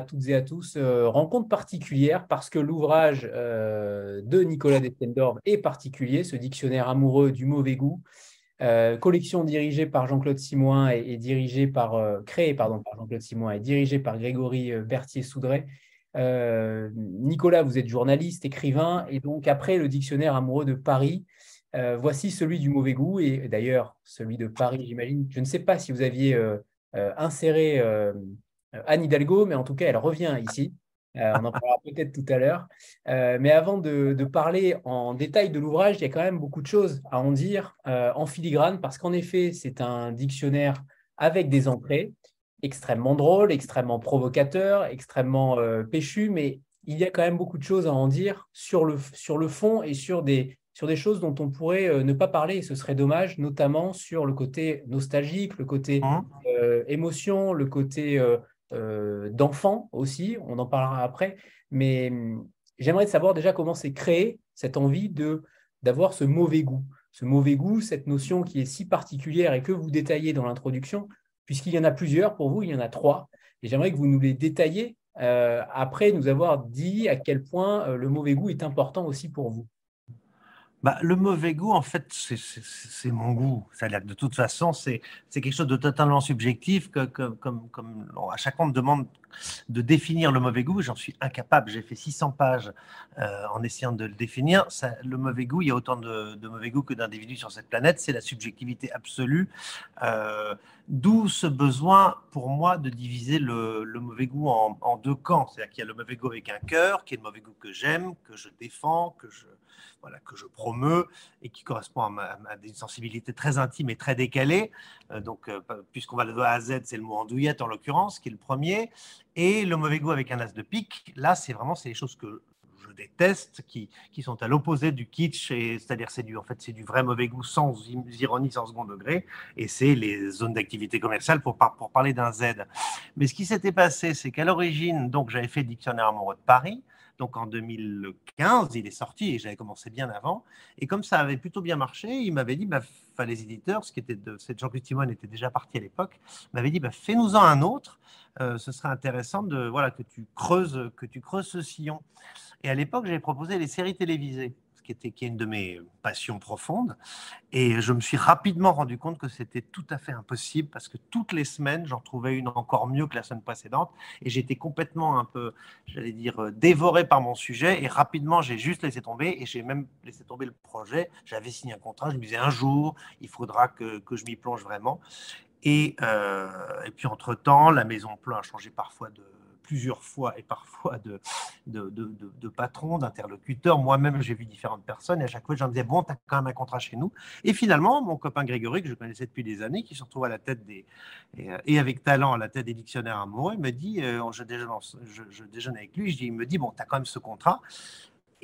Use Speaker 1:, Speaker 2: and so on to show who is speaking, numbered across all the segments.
Speaker 1: toutes et à tous. Euh, rencontre particulière parce que l'ouvrage euh, de Nicolas Destendorf est particulier, ce dictionnaire amoureux du mauvais goût. collection dirigée par Jean-Claude Simoin et, dirigée par, créée pardon, par Jean-Claude Simoin et dirigée par Grégory Berthier-Soudray. Nicolas, vous êtes journaliste, écrivain, et donc après le dictionnaire amoureux de Paris, voici celui du mauvais goût, et d'ailleurs celui de Paris, j'imagine. Je ne sais pas si vous aviez inséré euh, Anne Hidalgo, mais en tout cas, elle revient ici. Euh, on en parlera peut-être tout à l'heure. Euh, mais avant de, parler en détail de l'ouvrage, il y a quand même beaucoup de choses à en dire en filigrane, parce qu'en effet, c'est un dictionnaire avec des entrées extrêmement drôles, extrêmement provocateurs, extrêmement péchus, mais il y a quand même beaucoup de choses à en dire sur le, sur le fond et sur des, sur des choses dont on pourrait ne pas parler, et ce serait dommage, notamment sur le côté nostalgique, le côté mmh. émotion, le côté euh, d'enfants aussi, on en parlera après, mais hum, j'aimerais savoir déjà comment s'est créé cette envie d'avoir ce mauvais goût. Ce mauvais goût, cette notion qui est si particulière et que vous détaillez dans l'introduction, puisqu'il y en a plusieurs pour vous, il y en a trois, et j'aimerais que vous nous les détailliez euh, après nous avoir dit à quel point euh, le mauvais goût est important aussi pour vous.
Speaker 2: Bah, le mauvais goût, en fait, c'est mon goût. C'est-à-dire de toute façon, c'est quelque chose de totalement subjectif. Que, comme, comme à chaque fois, on me demande de définir le mauvais goût. J'en suis incapable. J'ai fait 600 pages euh, en essayant de le définir. Le mauvais goût, il y a autant de, mauvais goût que d'individus sur cette planète. C'est la subjectivité absolue. Euh, d'où ce besoin, pour moi, de diviser le, mauvais goût en, deux camps. C'est-à-dire qu'il y a le mauvais goût avec un cœur, qui est le mauvais goût que j'aime, que je défends, que je voilà, que je et qui correspond à, des sensibilités très intimes et très décalées. Euh, donc, puisqu'on va de A à Z, c'est le mot andouillette en l'occurrence, qui est le premier. Et le mauvais goût avec un as de pique, là, c'est vraiment c'est les choses que je déteste, qui, qui sont à l'opposé du kitsch, c'est-à-dire c'est du, en fait, c'est du vrai mauvais goût sans ironie, sans second degré, et c'est les zones d'activité commerciale pour, pour parler d'un Z. Mais ce qui s'était passé, c'est qu'à l'origine, donc j'avais fait Dictionnaire amoureux de Paris, donc en 2015, il est sorti et j'avais commencé bien avant. Et comme ça avait plutôt bien marché, il m'avait dit, bah, les éditeurs, ce qui était de Jean-Claude Timon était déjà parti à l'époque, m'avait dit, bah, fais-nous-en un autre. Euh, ce serait intéressant de voilà que tu creuses que tu creuses ce sillon. Et à l'époque, j'avais proposé les séries télévisées qui, était, qui est une de mes passions profondes. Et je me suis rapidement rendu compte que c'était tout à fait impossible parce que toutes les semaines, j'en trouvais une encore mieux que la semaine précédente. Et j'étais complètement un peu, j'allais dire, euh, dévoré par mon sujet. Et rapidement, j'ai juste laissé tomber et j'ai même laissé tomber le projet. J'avais signé un contrat. Je me disais, un jour, il faudra que, que je m'y plonge vraiment. Et, euh, et puis, entre-temps, la Maison Plan a changé parfois de, plusieurs fois et parfois de, patrons, d'interlocuteurs. Moi-même, j'ai vu différentes personnes et à chaque fois, j'en disais, bon, tu as quand même un contrat chez nous. Et finalement, mon copain Grégory, que je connaissais depuis des années, qui se retrouve à la tête des, et, avec talent à la tête des dictionnaires amoureux, me dit, euh, je, déjeune, je, je, déjeune avec lui, je dis, il me dit, bon, tu as quand même ce contrat.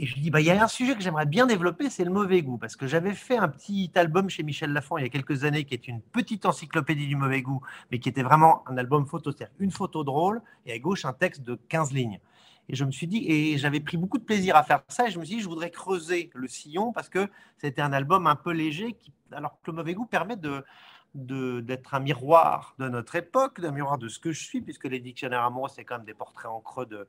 Speaker 2: Et je dis, bah, il y a un sujet que j'aimerais bien développer, c'est le mauvais goût. Parce que j'avais fait un petit album chez Michel Lafon il y a quelques années, qui est une petite encyclopédie du mauvais goût, mais qui était vraiment un album photo, c'est-à-dire une photo drôle, et à gauche un texte de 15 lignes. Et je me suis dit, et j'avais pris beaucoup de plaisir à faire ça, et je me suis dit, je voudrais creuser le sillon, parce que c'était un album un peu léger, qui, alors que le mauvais goût permet de, d'être un miroir de notre époque, d'un miroir de ce que je suis, puisque les dictionnaires amoureux, c'est quand même des portraits en creux de,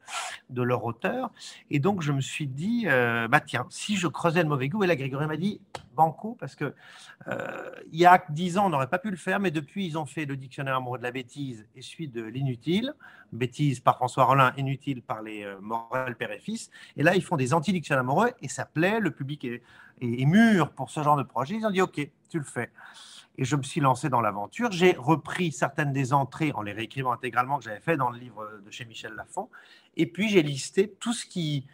Speaker 2: de leur auteur. Et donc, je me suis dit, euh, bah tiens, si je creusais le mauvais goût, et là, Grégory m'a dit, banco, parce que euh, il y a dix ans, on n'aurait pas pu le faire, mais depuis, ils ont fait le dictionnaire amoureux de la bêtise et celui de l'inutile, bêtise par François Rollin, inutile par les euh, Morel, père et fils. Et là, ils font des anti-dictionnaires amoureux, et ça plaît, le public est, est, est mûr pour ce genre de projet. Ils ont dit, OK, tu le fais et je me suis lancé dans l'aventure. J'ai repris certaines des entrées en les réécrivant intégralement que j'avais fait dans le livre de chez Michel Lafon. Et puis j'ai listé tout ce qui,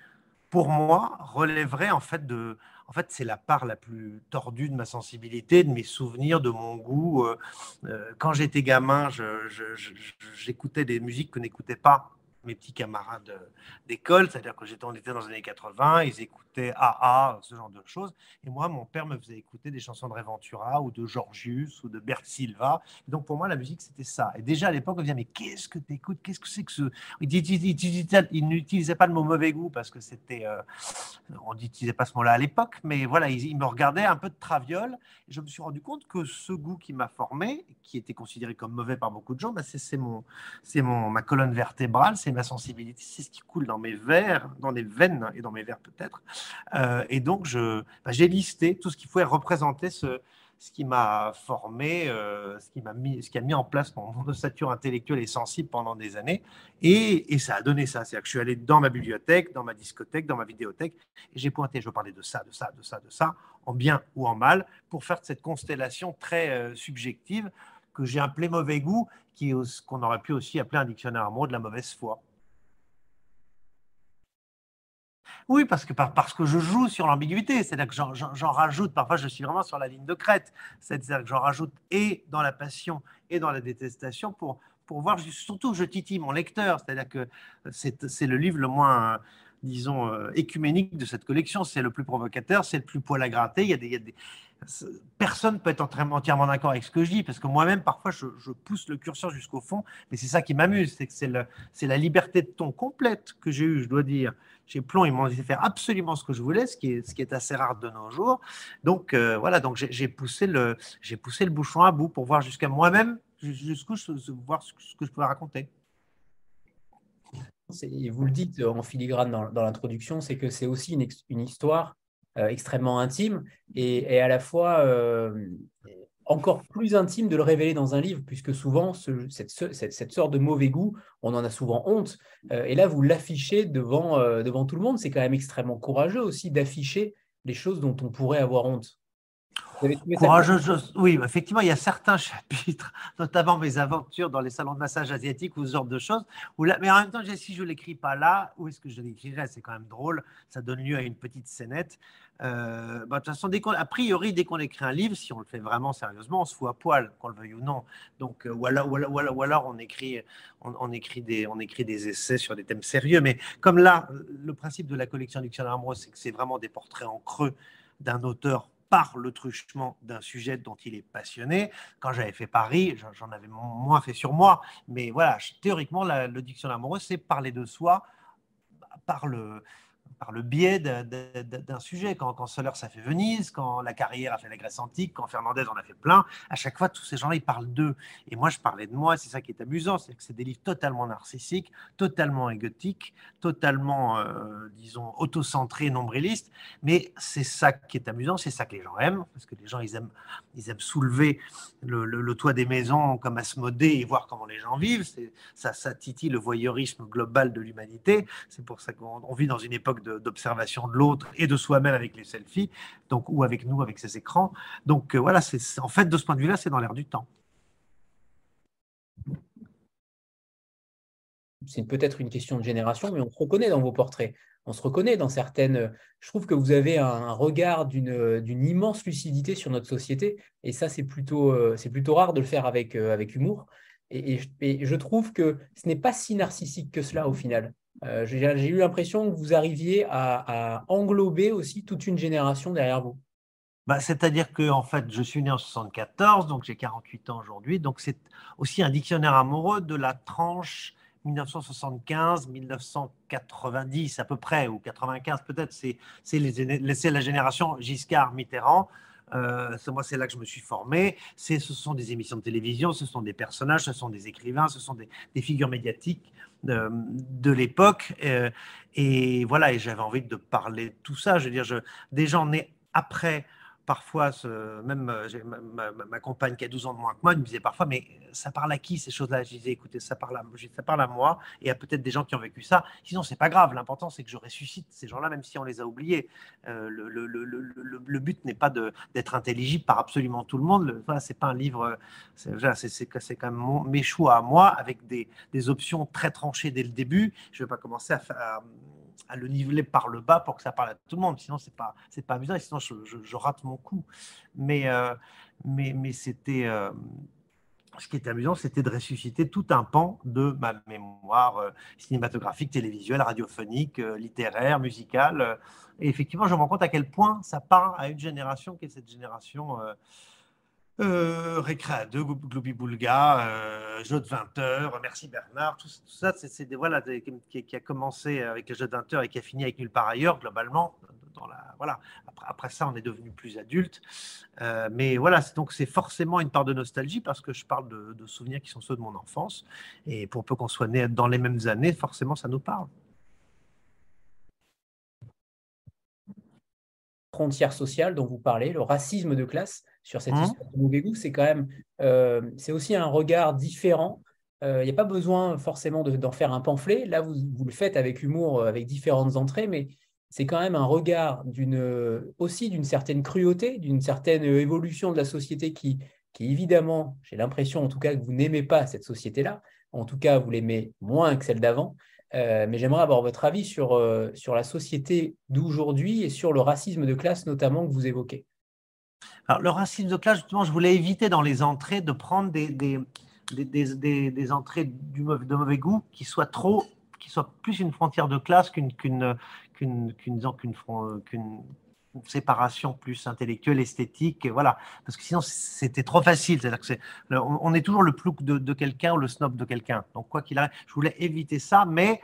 Speaker 2: pour moi, relèverait en fait de. En fait, c'est la part la plus tordue de ma sensibilité, de mes souvenirs, de mon goût. Euh, euh, quand j'étais gamin, j'écoutais des musiques que n'écoutaient pas mes petits camarades euh, d'école, c'est-à-dire que j'étais, on était dans les années 80, ils écoutaient AA, ce genre de choses. Et moi, mon père me faisait écouter des chansons de Reventura ou de Georgius ou de Bert Silva. donc pour moi, la musique, c'était ça. Et déjà à l'époque, on disait, mais qu'est-ce que tu écoutes Qu'est-ce que c'est que ce. Il n'utilisait pas le mot mauvais goût parce que c'était. Euh, on n'utilisait pas ce mot-là à l'époque, mais voilà, il, me regardait un peu de traviole. Et je me suis rendu compte que ce goût qui m'a formé, qui était considéré comme mauvais par beaucoup de gens, bah, c'est mon, mon, ma colonne vertébrale, c'est ma sensibilité, c'est ce qui coule dans mes vers, dans les veines et dans mes vers peut-être. et donc, bah, j'ai listé tout ce qui pouvait représenter ce, ce qui m'a formé, euh, ce, qui m'a mis, ce qui a mis en place mon, ossature intellectuelle et sensible pendant des années. Et, ça a donné ça. C'est-à-dire que je suis allé dans ma bibliothèque, dans ma discothèque, dans ma vidéothèque, et j'ai pointé, je parler de ça, de ça, de ça, de ça, en bien ou en mal, pour faire cette constellation très euh, subjective que j'ai appelé mauvais goût, qu'on aurait pu aussi appeler un dictionnaire amoureux de la mauvaise foi. Oui, parce que, parce que je joue sur l'ambiguïté, c'est-à-dire que j'en rajoute, parfois je suis vraiment sur la ligne de crête, c'est-à-dire que j'en rajoute et dans la passion et dans la détestation pour, pour voir, surtout je titille mon lecteur, c'est-à-dire que c'est le livre le moins, disons, euh, écuménique de cette collection, c'est le plus provocateur, c'est le plus poil à gratter, il y a des, il y a des personne peut être entièrement d'accord avec ce que je dis, parce que moi-même, parfois, je, pousse le curseur jusqu'au fond, mais c'est ça qui m'amuse, c'est que c'est la liberté de ton complète que j'ai eue, je dois dire. Chez Plomb, ils m'ont laissé faire absolument ce que je voulais, ce qui est, ce qui est assez rare de nos jours. Donc, euh, voilà, donc j'ai poussé, le, poussé le bouchon à bout pour voir jusqu'à moi-même, jusqu'où voir ce que je pouvais raconter.
Speaker 1: Vous le dites en filigrane dans, l'introduction, c'est que c'est aussi une, histoire euh, extrêmement intime et, à la fois euh, encore plus intime de le révéler dans un livre, puisque souvent, cette, sorte de mauvais goût, on en a souvent honte. Euh, et là, vous l'affichez devant tout le monde. C'est quand même extrêmement courageux aussi d'afficher les choses dont on pourrait avoir honte.
Speaker 2: Oui, effectivement, il y a certains chapitres, notamment mes aventures dans les salons de massage asiatiques ou ce genre de choses. Où là, mais en même temps, si je ne l'écris pas là, où est-ce que je l'écrirais? C'est quand même drôle. Ça donne lieu à une petite scénette. Euh, bah, de toute façon, dès a priori, dès qu'on écrit un livre, si on le fait vraiment sérieusement, on se fout à poil, qu'on le veuille ou non. Donc, euh, ou, alors, ou, alors, ou, alors, on écrit, on, écrit des, on écrit des essais sur des thèmes sérieux. Mais comme là, le principe de la collection Dictionnaire amoureux, c'est que c'est vraiment des portraits en creux d'un auteur par le truchement d'un sujet dont il est passionné. Quand j'avais fait Paris, j'en avais moins fait sur moi, mais voilà, théoriquement, le dictionnaire amoureux, c'est parler de soi par le, par le biais d'un sujet. Quand, Soler, ça fait Venise, quand La Carrière a fait la Grèce antique, quand Fernandez en a fait plein, à chaque fois, tous ces gens-là, ils parlent d'eux. Et moi, je parlais de moi, c'est ça qui est amusant, c'est que c'est des livres totalement narcissiques, totalement égotiques, totalement, euh, disons, autocentrés, nombrilistes. Mais c'est ça qui est amusant, c'est ça que les gens aiment, parce que les gens, ils aiment, ils aiment soulever le, toit des maisons comme Asmodée et voir comment les gens vivent. Ça, ça titille le voyeurisme global de l'humanité. C'est pour ça qu'on vit dans une époque d'observation de, l'autre et de soi-même avec les selfies, donc, ou avec nous, avec ces écrans. Donc euh, voilà, c'est en fait, de ce point de vue-là, c'est dans l'air du temps.
Speaker 1: C'est peut-être une question de génération, mais on se reconnaît dans vos portraits. On se reconnaît dans certaines. Je trouve que vous avez un regard d'une immense lucidité sur notre société, et ça, c'est plutôt, euh, plutôt rare de le faire avec, euh, avec humour. Et, et, je trouve que ce n'est pas si narcissique que cela au final. Euh, j'ai eu l'impression que vous arriviez à, englober aussi toute une génération derrière vous.
Speaker 2: Bah, C'est-à-dire que en fait, je suis né en 74, donc j'ai 48 ans aujourd'hui. Donc c'est aussi un dictionnaire amoureux de la tranche 1975-1990 à peu près, ou 95 peut-être. C'est la génération Giscard-Mitterrand. Euh, moi, c'est là que je me suis formé. Ce sont des émissions de télévision, ce sont des personnages, ce sont des écrivains, ce sont des, des figures médiatiques de, l'époque. Euh, et voilà, et j'avais envie de parler de tout ça. Je veux dire, je, des gens après parfois, même euh, ma, compagne qui a 12 ans de moins que moi, elle me disait parfois, mais ça parle à qui ces choses-là? Je disais, écoutez, ça parle à, ça parle à moi, et à peut-être des gens qui ont vécu ça. Sinon, c'est pas grave. L'important, c'est que je ressuscite ces gens-là, même si on les a oubliés. Euh, le, but n'est pas d'être intelligible par absolument tout le monde. Voilà, c'est pas un livre. C'est quand même mes choix à moi, avec des, des, options très tranchées dès le début. Je ne vais pas commencer à, à à le niveler par le bas pour que ça parle à tout le monde. Sinon, c'est pas c'est pas amusant. sinon, je, rate mon coup. Mais euh, mais mais c'était euh, ce qui était amusant, c'était de ressusciter tout un pan de ma mémoire euh, cinématographique, télévisuelle, radiophonique, littéraire, musicale. Et effectivement, je me rends compte à quel point ça parle à une génération qui est cette génération euh, Récréa 2, Globi Boulga, euh, Jeu de 20 heures, Merci Bernard, tout, ça, c'est voilà, qui, a commencé avec le jeu de 20 heures et qui a fini avec Nulle part ailleurs, globalement, voilà. Après, après, ça, on est devenu plus adulte, euh, mais voilà. Donc c'est forcément une part de nostalgie parce que je parle de, de souvenirs qui sont ceux de mon enfance, et pour peu qu'on soit né dans les mêmes années, forcément, ça nous parle.
Speaker 1: frontière sociale dont vous parlez, le racisme de classe sur cette mmh. histoire de mauvais goût, c'est quand même, euh, c'est aussi un regard différent. Euh, il n'y a pas besoin forcément d'en faire un pamphlet. Là, vous, vous, le faites avec humour, euh, avec différentes entrées, mais c'est quand même un regard d'une, aussi d'une certaine cruauté, d'une certaine évolution de la société qui, qui évidemment, j'ai l'impression en tout cas que vous n'aimez pas cette société-là. En tout cas, vous l'aimez moins que celle d'avant. Euh, mais j'aimerais avoir votre avis sur, euh, sur la société d'aujourd'hui et sur le racisme de classe notamment que vous évoquez.
Speaker 2: Alors, le racisme de classe, justement, je voulais éviter dans les entrées de prendre des, des, des, entrées de mauvais goût qui soient trop, qui soient plus une frontière de classe qu'une qu'une qu'une qu'une séparation plus intellectuelle, esthétique, voilà. Parce que sinon, c'était trop facile. C'est-à-dire que c'est, on est toujours le plouc de, de quelqu'un ou le snob de quelqu'un. Donc, quoi qu'il arrive, je voulais éviter ça, mais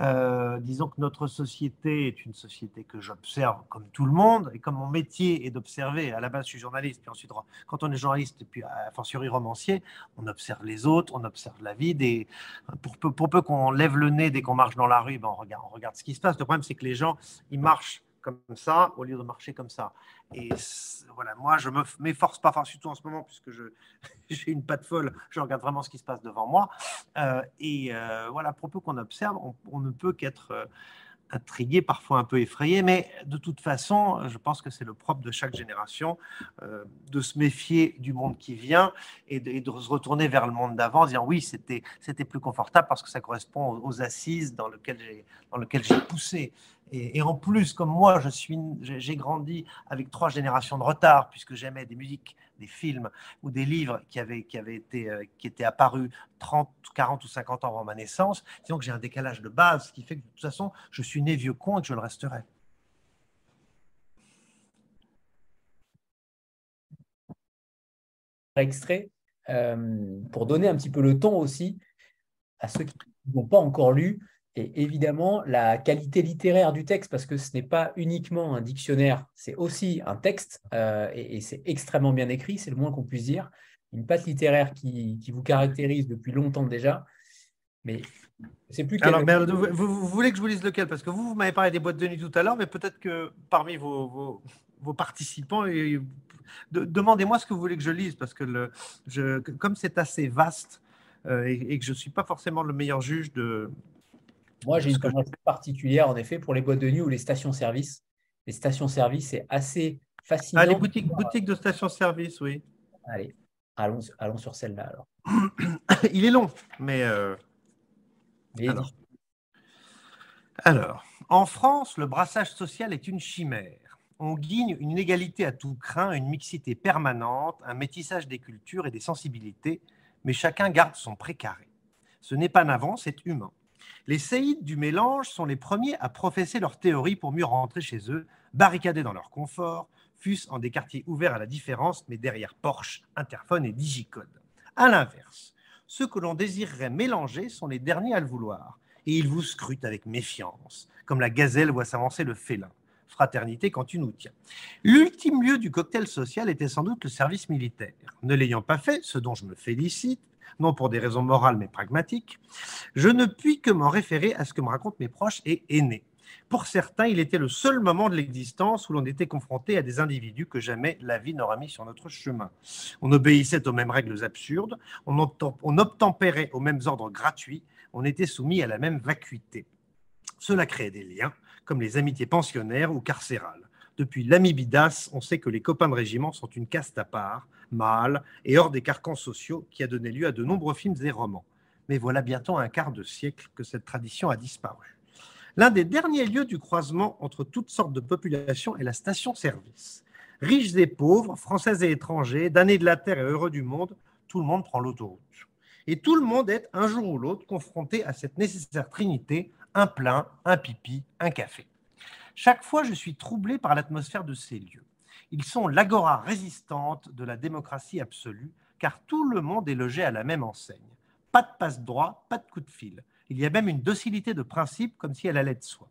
Speaker 2: euh, disons que notre société est une société que j'observe comme tout le monde, et comme mon métier est d'observer, à la base je suis journaliste, puis ensuite quand on est journaliste, et puis à fortiori romancier, on observe les autres, on observe la vie, des, pour peu, pour peu qu'on lève le nez dès qu'on marche dans la rue, ben on, regarde, on regarde ce qui se passe. Le problème c'est que les gens, ils marchent comme ça au lieu de marcher comme ça. Et voilà, moi, je me m'efforce pas, enfin, surtout en ce moment, puisque j'ai une patte folle, je regarde vraiment ce qui se passe devant moi. Euh, et euh, voilà, pour peu qu'on observe, on, ne peut qu'être euh, intrigué, parfois un peu effrayé, mais de toute façon, je pense que c'est le propre de chaque génération de se méfier du monde qui vient et de, se retourner vers le monde d'avant, en disant oui, c'était plus confortable parce que ça correspond aux, aux assises dans lesquelles j'ai poussé. Et, en plus, comme moi, je suis, j'ai grandi avec trois générations de retard, puisque j'aimais des musiques, des films ou des livres qui avaient, qui avaient été, euh, qui étaient apparus 30, 40 ou 50 ans avant ma naissance. Donc j'ai un décalage de base, ce qui fait que de toute façon, je suis né vieux con et que je le resterai.
Speaker 1: Extrait, euh, pour donner un petit peu le ton aussi à ceux qui n'ont pas encore lu, et évidemment la qualité littéraire du texte, parce que ce n'est pas uniquement un dictionnaire, c'est aussi un texte, euh, et, c'est extrêmement bien écrit, c'est le moins qu'on puisse dire. Une patte littéraire qui, qui, vous caractérise depuis longtemps déjà. Mais c'est plus
Speaker 2: Alors, vous, voulez que je vous lise lequel? Parce que vous, vous m'avez parlé des boîtes de nuit tout à l'heure, mais peut-être que parmi vos, vos, participants, demandez-moi ce que vous voulez que je lise, parce que le, je, comme c'est assez vaste euh, et, que je ne suis pas forcément le meilleur juge de,
Speaker 1: moi, j'ai une tendance particulière, en effet, pour les boîtes de nuit ou les stations-service. Les stations-service, c'est assez fascinant.
Speaker 2: Ah, les boutiques, boutiques de stations-service, oui.
Speaker 1: Allez, allons, allons sur celle-là alors.
Speaker 2: Il est long, mais. Euh, alors. alors, en France, le brassage social est une chimère. On guigne une égalité à tout craint, une mixité permanente, un métissage des cultures et des sensibilités, mais chacun garde son précaré. Ce n'est pas navrant, c'est humain. Les séides du mélange sont les premiers à professer leur théorie pour mieux rentrer chez eux, barricadés dans leur confort, fût-ce en des quartiers ouverts à la différence, mais derrière Porsche, Interphone et Digicode. À l'inverse, ceux que l'on désirerait mélanger sont les derniers à le vouloir, et ils vous scrutent avec méfiance, comme la gazelle voit s'avancer le félin. Fraternité quand tu nous tiens. L'ultime lieu du cocktail social était sans doute le service militaire. Ne l'ayant pas fait, ce dont je me félicite, non pour des raisons morales mais pragmatiques, je ne puis que m'en référer à ce que me racontent mes proches et aînés. Pour certains, il était le seul moment de l'existence où l'on était confronté à des individus que jamais la vie n'aura mis sur notre chemin. On obéissait aux mêmes règles absurdes, on, obtempérait aux mêmes ordres gratuits, on était soumis à la même vacuité. Cela créait des liens, comme les amitiés pensionnaires ou carcérales. Depuis l'amibidas, on sait que les copains de régiment sont une caste à part, mâle et hors des carcans sociaux qui a donné lieu à de nombreux films et romans. Mais voilà bientôt un quart de siècle que cette tradition a disparu. L'un des derniers lieux du croisement entre toutes sortes de populations est la station-service. Riches et pauvres, français et étrangers, damnés de la terre et heureux du monde, tout le monde prend l'autoroute. Et tout le monde est, un jour ou l'autre, confronté à cette nécessaire trinité, un plein, un pipi, un café. Chaque fois, je suis troublé par l'atmosphère de ces lieux. Ils sont l'agora résistante de la démocratie absolue, car tout le monde est logé à la même enseigne. Pas de passe-droit, pas de coup de fil. Il y a même une docilité de principe comme si elle allait de soi.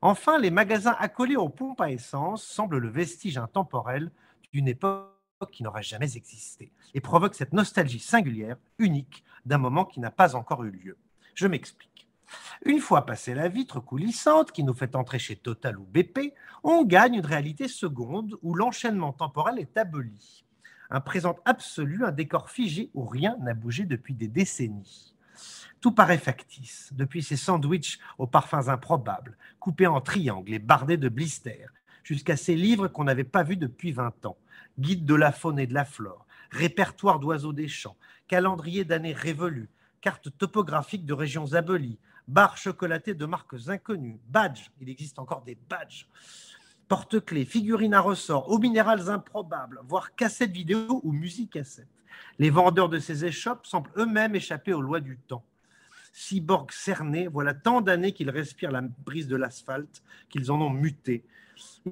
Speaker 2: Enfin, les magasins accolés aux pompes à essence semblent le vestige intemporel d'une époque qui n'aurait jamais existé et provoquent cette nostalgie singulière, unique, d'un moment qui n'a pas encore eu lieu. Je m'explique. Une fois passée la vitre coulissante qui nous fait entrer chez Total ou BP, on gagne une réalité seconde où l'enchaînement temporel est aboli. Un présent absolu, un décor figé où rien n'a bougé depuis des décennies. Tout paraît factice, depuis ces sandwichs aux parfums improbables, coupés en triangles et bardés de blisters, jusqu'à ces livres qu'on n'avait pas vus depuis 20 ans, guide de la faune et de la flore, répertoire d'oiseaux des champs, calendrier d'années révolues, cartes topographiques de régions abolies, barres chocolatées de marques inconnues, badges, il existe encore des badges, porte-clés, figurines à ressort, aux minérales improbables, voire cassettes vidéo ou musique cassette. Les vendeurs de ces échoppes semblent eux-mêmes échapper aux lois du temps. Cyborgs cernés, voilà tant d'années qu'ils respirent la brise de l'asphalte, qu'ils en ont muté.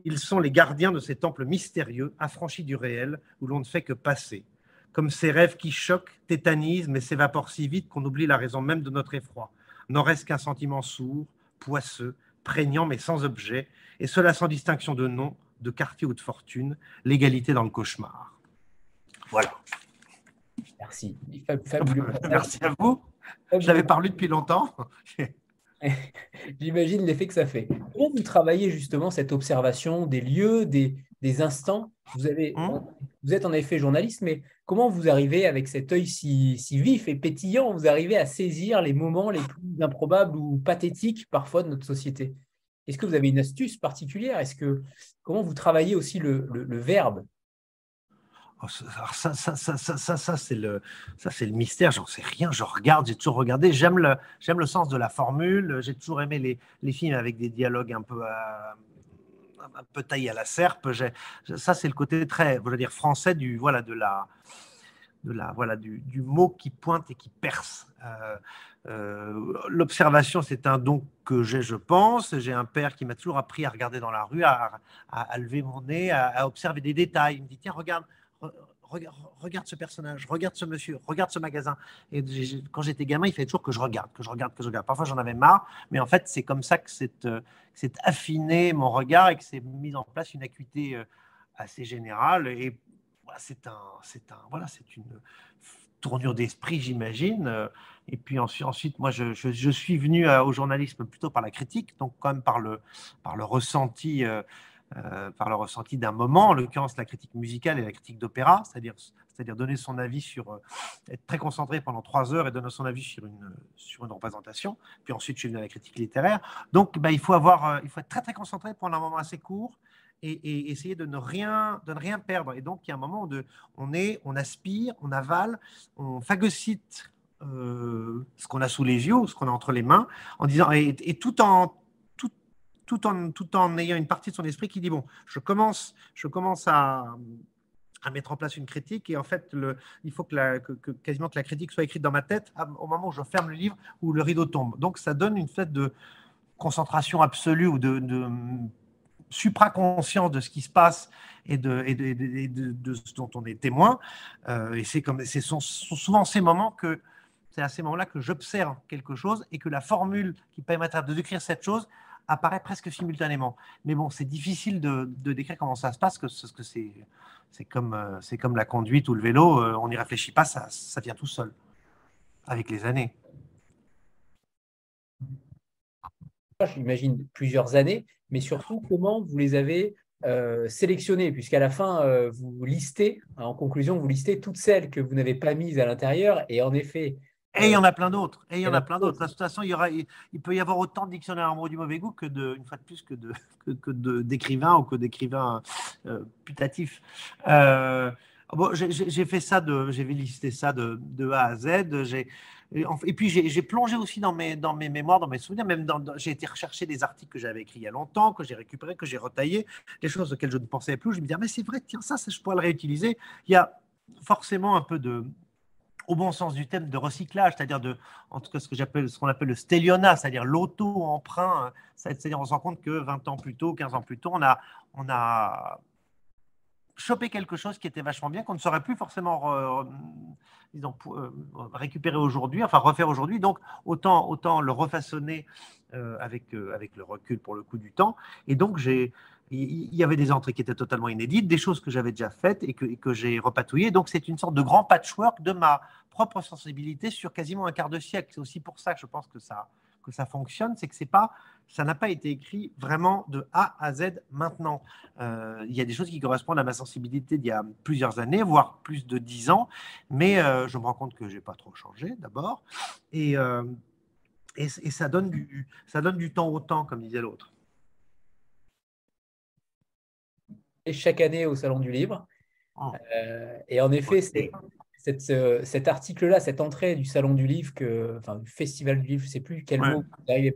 Speaker 2: Ils sont les gardiens de ces temples mystérieux, affranchis du réel, où l'on ne fait que passer. Comme ces rêves qui choquent, tétanisent, mais s'évaporent si vite qu'on oublie la raison même de notre effroi. N'en reste qu'un sentiment sourd, poisseux, prégnant mais sans objet, et cela sans distinction de nom, de quartier ou de fortune, l'égalité dans le cauchemar. Voilà.
Speaker 1: Merci.
Speaker 2: Merci à vous. Je l'avais parlé depuis longtemps.
Speaker 1: J'imagine l'effet que ça fait. Comment vous travaillez justement cette observation des lieux, des, instants? Vous, avez, hum? vous êtes en effet journaliste, mais comment vous arrivez avec cet œil si, vif et pétillant, vous arrivez à saisir les moments les plus improbables ou pathétiques parfois de notre société? Est-ce que vous avez une astuce particulière? Est-ce que comment vous travaillez aussi le verbe?
Speaker 2: Oh, ça, ça, ça, ça, ça c'est le, ça c'est le mystère. J'en sais rien. Je regarde, j'ai toujours regardé. J'aime le, j'aime le sens de la formule. J'ai toujours aimé les, les, films avec des dialogues un peu, euh, un peu taillés à la serpe. Ça, c'est le côté très, je veux dire, français du, voilà, de la, de la, voilà, du, du mot qui pointe et qui perce. Euh, euh, l'observation, c'est un don que j'ai, je pense. J'ai un père qui m'a toujours appris à regarder dans la rue, à, à, lever mon nez, à, à, observer des détails. Il me dit tiens, regarde regarde, ce personnage, regarde ce monsieur, regarde ce magasin. Et quand j'étais gamin, il fallait toujours que je regarde, que je regarde, que je regarde. Parfois, j'en avais marre, mais en fait, c'est comme ça que c'est euh, affiné mon regard et que c'est mis en place une acuité euh, assez générale. Et c'est un, c'est un, voilà, c'est une tournure d'esprit, j'imagine. Et puis ensuite, moi, je, suis venu au journalisme plutôt par la critique, donc quand même par le, ressenti. Euh, euh, par le ressenti d'un moment, en l'occurrence la critique musicale et la critique d'opéra, c'est-à-dire, c'est-à-dire donner son avis sur, euh, être très concentré pendant trois heures et donner son avis sur une, sur une représentation. Puis ensuite, je suis venu à la critique littéraire. Donc, bah, il, faut avoir, euh, il faut être très, très concentré pendant un moment assez court et, essayer de ne, rien, de ne rien perdre. Et donc, il y a un moment où on est, on aspire, on avale, on phagocyte ce qu'on a sous les yeux, ce qu'on a entre les mains, en disant, et, et tout en tout en, tout en ayant une partie de son esprit qui dit bon, je commence, je commence à, à mettre en place une critique et en fait, il faut que, quasiment que la critique soit écrite dans ma tête au moment où je ferme le livre ou le rideau tombe. Donc, ça donne une fête de concentration absolue ou de, de supra-conscience de ce qui se passe et de, et de, de, ce dont on est témoin. Euh, et c'est comme, c'est souvent ces moments que c'est à ces moments-là que j'observe quelque chose et que la formule qui permettra de décrire cette chose apparaît presque simultanément. Mais bon, c'est difficile de, décrire comment ça se passe, parce que c'est, c'est, comme, euh, c'est comme la conduite ou le vélo, euh, on n'y réfléchit pas, ça, ça vient tout seul, avec les années.
Speaker 1: J'imagine plusieurs années, mais surtout comment vous les avez euh, sélectionnées, puisqu'à la fin, vous listez, en conclusion, vous listez toutes celles que vous n'avez pas mises à l'intérieur, et en effet,
Speaker 2: et il y en a plein d'autres. Et il y en a plein d'autres. De toute façon, il, y aura, il, peut y avoir autant de dictionnaires amoureux du mauvais goût que de, une fois de plus, que de, que, de, d'écrivains ou que d'écrivains euh, putatifs. Euh, bon, j'ai, fait ça de, j'ai listé ça de, de A à Z. J'ai, et puis j'ai, plongé aussi dans mes, dans mes mémoires, dans mes souvenirs. Même dans, j'ai été rechercher des articles que j'avais écrits il y a longtemps, que j'ai récupérés, que j'ai retaillés, des choses auxquelles je ne pensais plus. Je me disais, ah, mais c'est vrai, tiens, ça, ça, je pourrais le réutiliser. Il y a forcément un peu de, au bon sens du thème de recyclage, c'est-à-dire de, en tout cas ce que j'appelle, ce qu'on appelle le stelliona, c'est-à-dire l'auto-emprunt. C'est-à-dire on se rend compte que 20 ans plus tôt, 15 ans plus tôt, on a, on a choper quelque chose qui était vachement bien, qu'on ne saurait plus forcément disons, récupérer aujourd'hui, enfin refaire aujourd'hui. Donc, autant, autant le refaçonner avec, avec le recul pour le coup du temps. Et donc, j'ai il y avait des entrées qui étaient totalement inédites, des choses que j'avais déjà faites et que, que j'ai repatouillées. Donc, c'est une sorte de grand patchwork de ma propre sensibilité sur quasiment un quart de siècle. C'est aussi pour ça que je pense que ça, que ça fonctionne, c'est que c'est pas, ça n'a pas été écrit vraiment de A à Z maintenant. Euh, il y a des choses qui correspondent à ma sensibilité d'il y a plusieurs années, voire plus de dix ans, mais euh, je me rends compte que j'ai pas trop changé d'abord, et, euh, et, et, ça donne du, ça donne du temps au temps, comme disait l'autre.
Speaker 1: Chaque année au Salon du Livre. Ah. Euh, et en effet, c'est cet article-là, cette entrée du Salon du Livre, que, enfin, du Festival du Livre, je ne sais plus quel mot.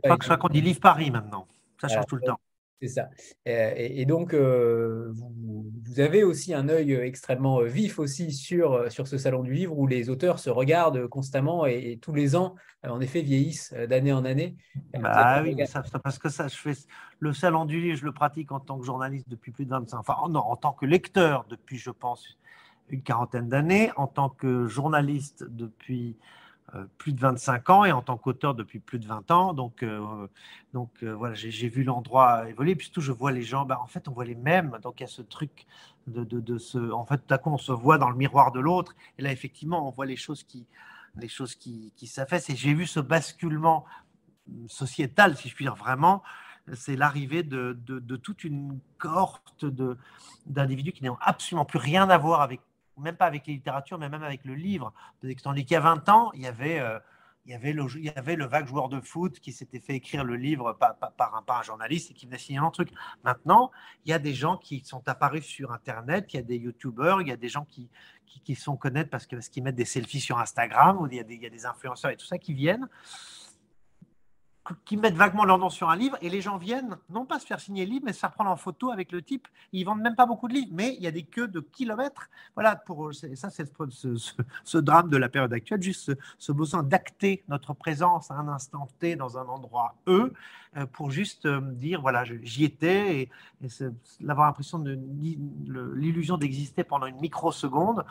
Speaker 2: Pas, que ça qu'on dit Livre Paris maintenant. Ça change tout le temps.
Speaker 1: C'est ça. Et, donc, euh, vous, avez aussi un œil extrêmement vif aussi sur, sur ce salon du livre où les auteurs se regardent constamment et, tous les ans, en effet, vieillissent d'année en année.
Speaker 2: Bah oui, ça, parce que ça, je fais le salon du livre, je le pratique en tant que journaliste depuis plus de 25 ans. Enfin, non, en tant que lecteur depuis, je pense, une quarantaine d'années, en tant que journaliste depuis euh, plus de 25 ans et en tant qu'auteur depuis plus de 20 ans. Donc, euh, donc euh, voilà, j'ai vu l'endroit évoluer. Puis surtout, je vois les gens, bah, en fait, on voit les mêmes. Donc, il y a ce truc de, de, de ce. En fait, tout à coup, on se voit dans le miroir de l'autre. Et là, effectivement, on voit les choses qui, les choses qui, qui s'affaissent. Et j'ai vu ce basculement sociétal, si je puis dire vraiment. C'est l'arrivée de, de, toute une cohorte d'individus qui n'ont absolument plus rien à voir avec même pas avec la littérature, mais même avec le livre. Tandis qu'il y a 20 ans, il y avait, euh, il, y avait le, il y avait le vague joueur de foot qui s'était fait écrire le livre par, par, un, journaliste et qui venait signer un truc. Maintenant, il y a des gens qui sont apparus sur Internet, il y a des YouTubeurs, il y a des gens qui, qui, sont connaître parce qu'ils parce mettent des selfies sur Instagram, ou il y, a des, il y a des influenceurs et tout ça qui viennent qui mettent vaguement leur nom sur un livre et les gens viennent, non pas se faire signer le livre, mais se faire prendre en photo avec le type. Ils vendent même pas beaucoup de livres, mais il y a des queues de kilomètres. Voilà, pour ça, c'est ce, drame de la période actuelle, juste ce, besoin d'acter notre présence à un instant T dans un endroit E, pour juste euh, dire voilà, j'y étais et, et l'avoir l'impression de l'illusion d'exister pendant une microseconde.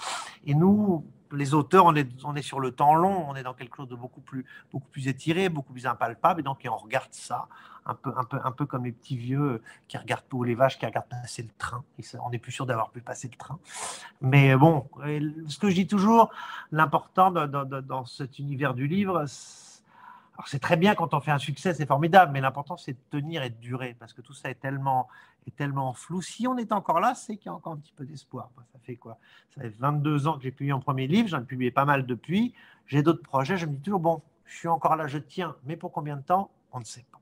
Speaker 2: Et nous, les auteurs, on est, on est sur le temps long, on est dans quelque chose de beaucoup plus, beaucoup plus étiré, beaucoup plus impalpable, et donc on regarde ça un peu, un peu, un peu comme les petits vieux qui regardent tous les vaches qui regardent passer le train. Et on n'est plus sûr d'avoir pu passer le train. Mais bon, ce que je dis toujours, l'important dans, dans, cet univers du livre, alors c'est très bien quand on fait un succès, c'est formidable, mais l'important c'est de tenir et de durer, parce que tout ça est tellement, est tellement flou. Si on est encore là, c'est qu'il y a encore un petit peu d'espoir. Ça fait quoi? Ça fait 22 ans que j'ai publié un premier livre, j'en ai publié pas mal depuis. J'ai d'autres projets, je me dis toujours, bon, je suis encore là, je tiens, mais pour combien de temps? On ne sait pas.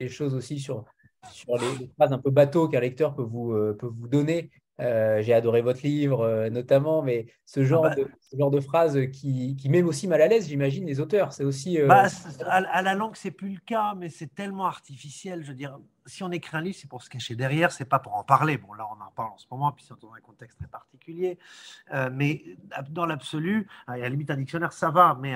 Speaker 1: Des choses aussi sur, les, phrases un peu bateau qu'un lecteur peut vous, euh, peut vous donner. Euh, j'ai adoré votre livre euh, notamment, mais ce genre, ah bah. de, genre de phrase qui, qui met aussi mal à l'aise, j'imagine, les auteurs. C'est aussi.
Speaker 2: Euh, bah, à, la langue, c'est plus le cas, mais c'est tellement artificiel. Je veux dire, si on écrit un livre, c'est pour se cacher derrière, c'est pas pour en parler. Bon, là, on en parle en ce moment, puis c'est dans un contexte très particulier. mais dans l'absolu, à la limite, un dictionnaire, ça va, mais.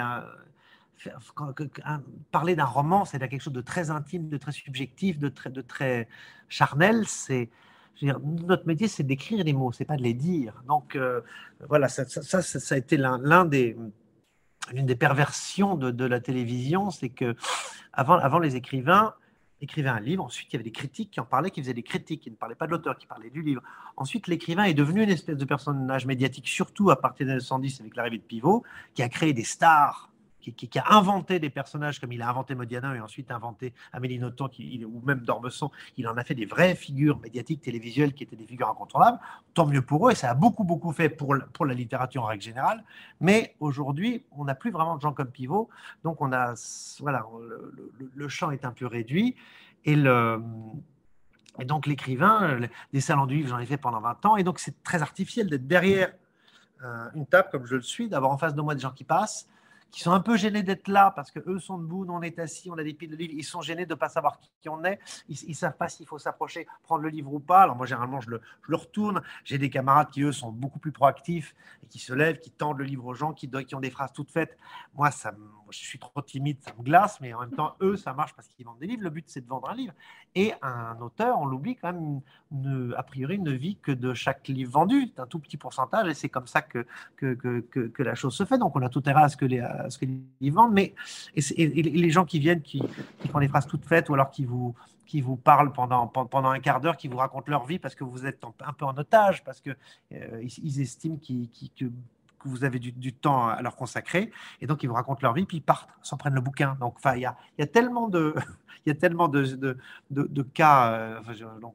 Speaker 2: parler d'un roman, c'est quelque chose de très intime, de très subjectif, de très, de très charnel. C'est notre métier, c'est d'écrire des mots, c'est pas de les dire. Donc euh, voilà, ça, a été l'un des l'une des perversions de, la télévision, c'est que avant, les écrivains écrivaient un livre, ensuite il y avait des critiques qui en parlaient, qui faisaient des critiques, qui ne parlaient pas de l'auteur, qui parlaient du livre. Ensuite, l'écrivain est devenu une espèce de personnage médiatique, surtout à partir des années 110 avec l'arrivée de Pivot, qui a créé des stars qui, a inventé des personnages comme il a inventé Modiano et ensuite inventé Amélie Nothomb ou même Dormesson. Il en a fait des vraies figures médiatiques, télévisuelles qui étaient des figures incontournables. Tant mieux pour eux et ça a beaucoup, beaucoup fait pour, pour la littérature en règle générale. Mais aujourd'hui, on n'a plus vraiment de gens comme Pivot. Donc, on a, voilà, le, champ est un peu réduit. Et donc l'écrivain, des salons du livre, j'en ai fait pendant 20 ans, et donc c'est très artificiel d'être derrière euh, une table comme je le suis, d'avoir en face de moi des gens qui passent, qui sont un peu gênés d'être là parce que eux sont debout, nous on est assis, on a des piles de livres, ils sont gênés de ne pas savoir qui on est, ils ne savent pas s'il faut s'approcher, prendre le livre ou pas. Alors moi généralement je le, je le retourne, j'ai des camarades qui eux sont beaucoup plus proactifs et qui se lèvent, qui tendent le livre aux gens, qui, qui ont des phrases toutes faites. Moi ça, je suis trop timide, ça me glace, mais en même temps, eux, ça marche parce qu'ils vendent des livres. Le but, c'est de vendre un livre. Et un auteur, on l'oublie quand même, a priori, ne vit que de chaque livre vendu. C'est un tout petit pourcentage et c'est comme ça que que, que, que, la chose se fait. Donc, on a tout intérêt à ce que les, à ce que les livres vendent. Mais et, les gens qui viennent, qui, qui font des phrases toutes faites ou alors qui vous qui vous parlent pendant, pendant un quart d'heure, qui vous racontent leur vie parce que vous êtes un peu en otage, parce qu'ils euh, ils estiment vous avez du, temps à leur consacrer, et donc ils vous racontent leur vie, puis ils partent, s'en prennent le bouquin. Donc, il y a, y a, tellement de, y a tellement de, de, de, cas. Euh,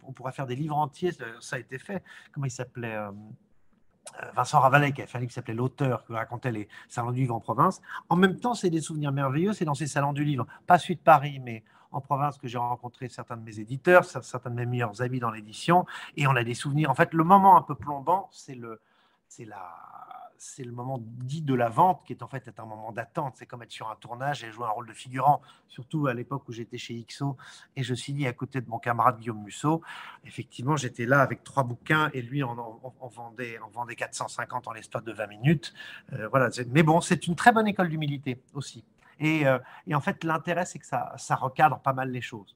Speaker 2: on pourrait faire des livres entiers. Ça a été fait. Comment il s'appelait euh, Vincent Ravalet qui a fait un livre qui s'appelait L'auteur, qui racontait les salons du livre en province. En même temps, c'est des souvenirs merveilleux. C'est dans ces salons du livre, pas celui de Paris, mais en province que j'ai rencontré certains de mes éditeurs, certains de mes meilleurs amis dans l'édition, et on a des souvenirs. En fait, le moment un peu plombant, c'est la, c'est le moment dit de la vente qui est en fait un moment d'attente. C'est comme être sur un tournage et jouer un rôle de figurant, surtout à l'époque où j'étais chez XO et je signais à côté de mon camarade Guillaume Musso. Effectivement, j'étais là avec trois bouquins et lui en, vendait, en vendait 450 en l'espace de 20 minutes. Euh, voilà. Mais bon, c'est une très bonne école d'humilité aussi. Euh, et, en fait, l'intérêt, c'est que ça recadre pas mal les choses.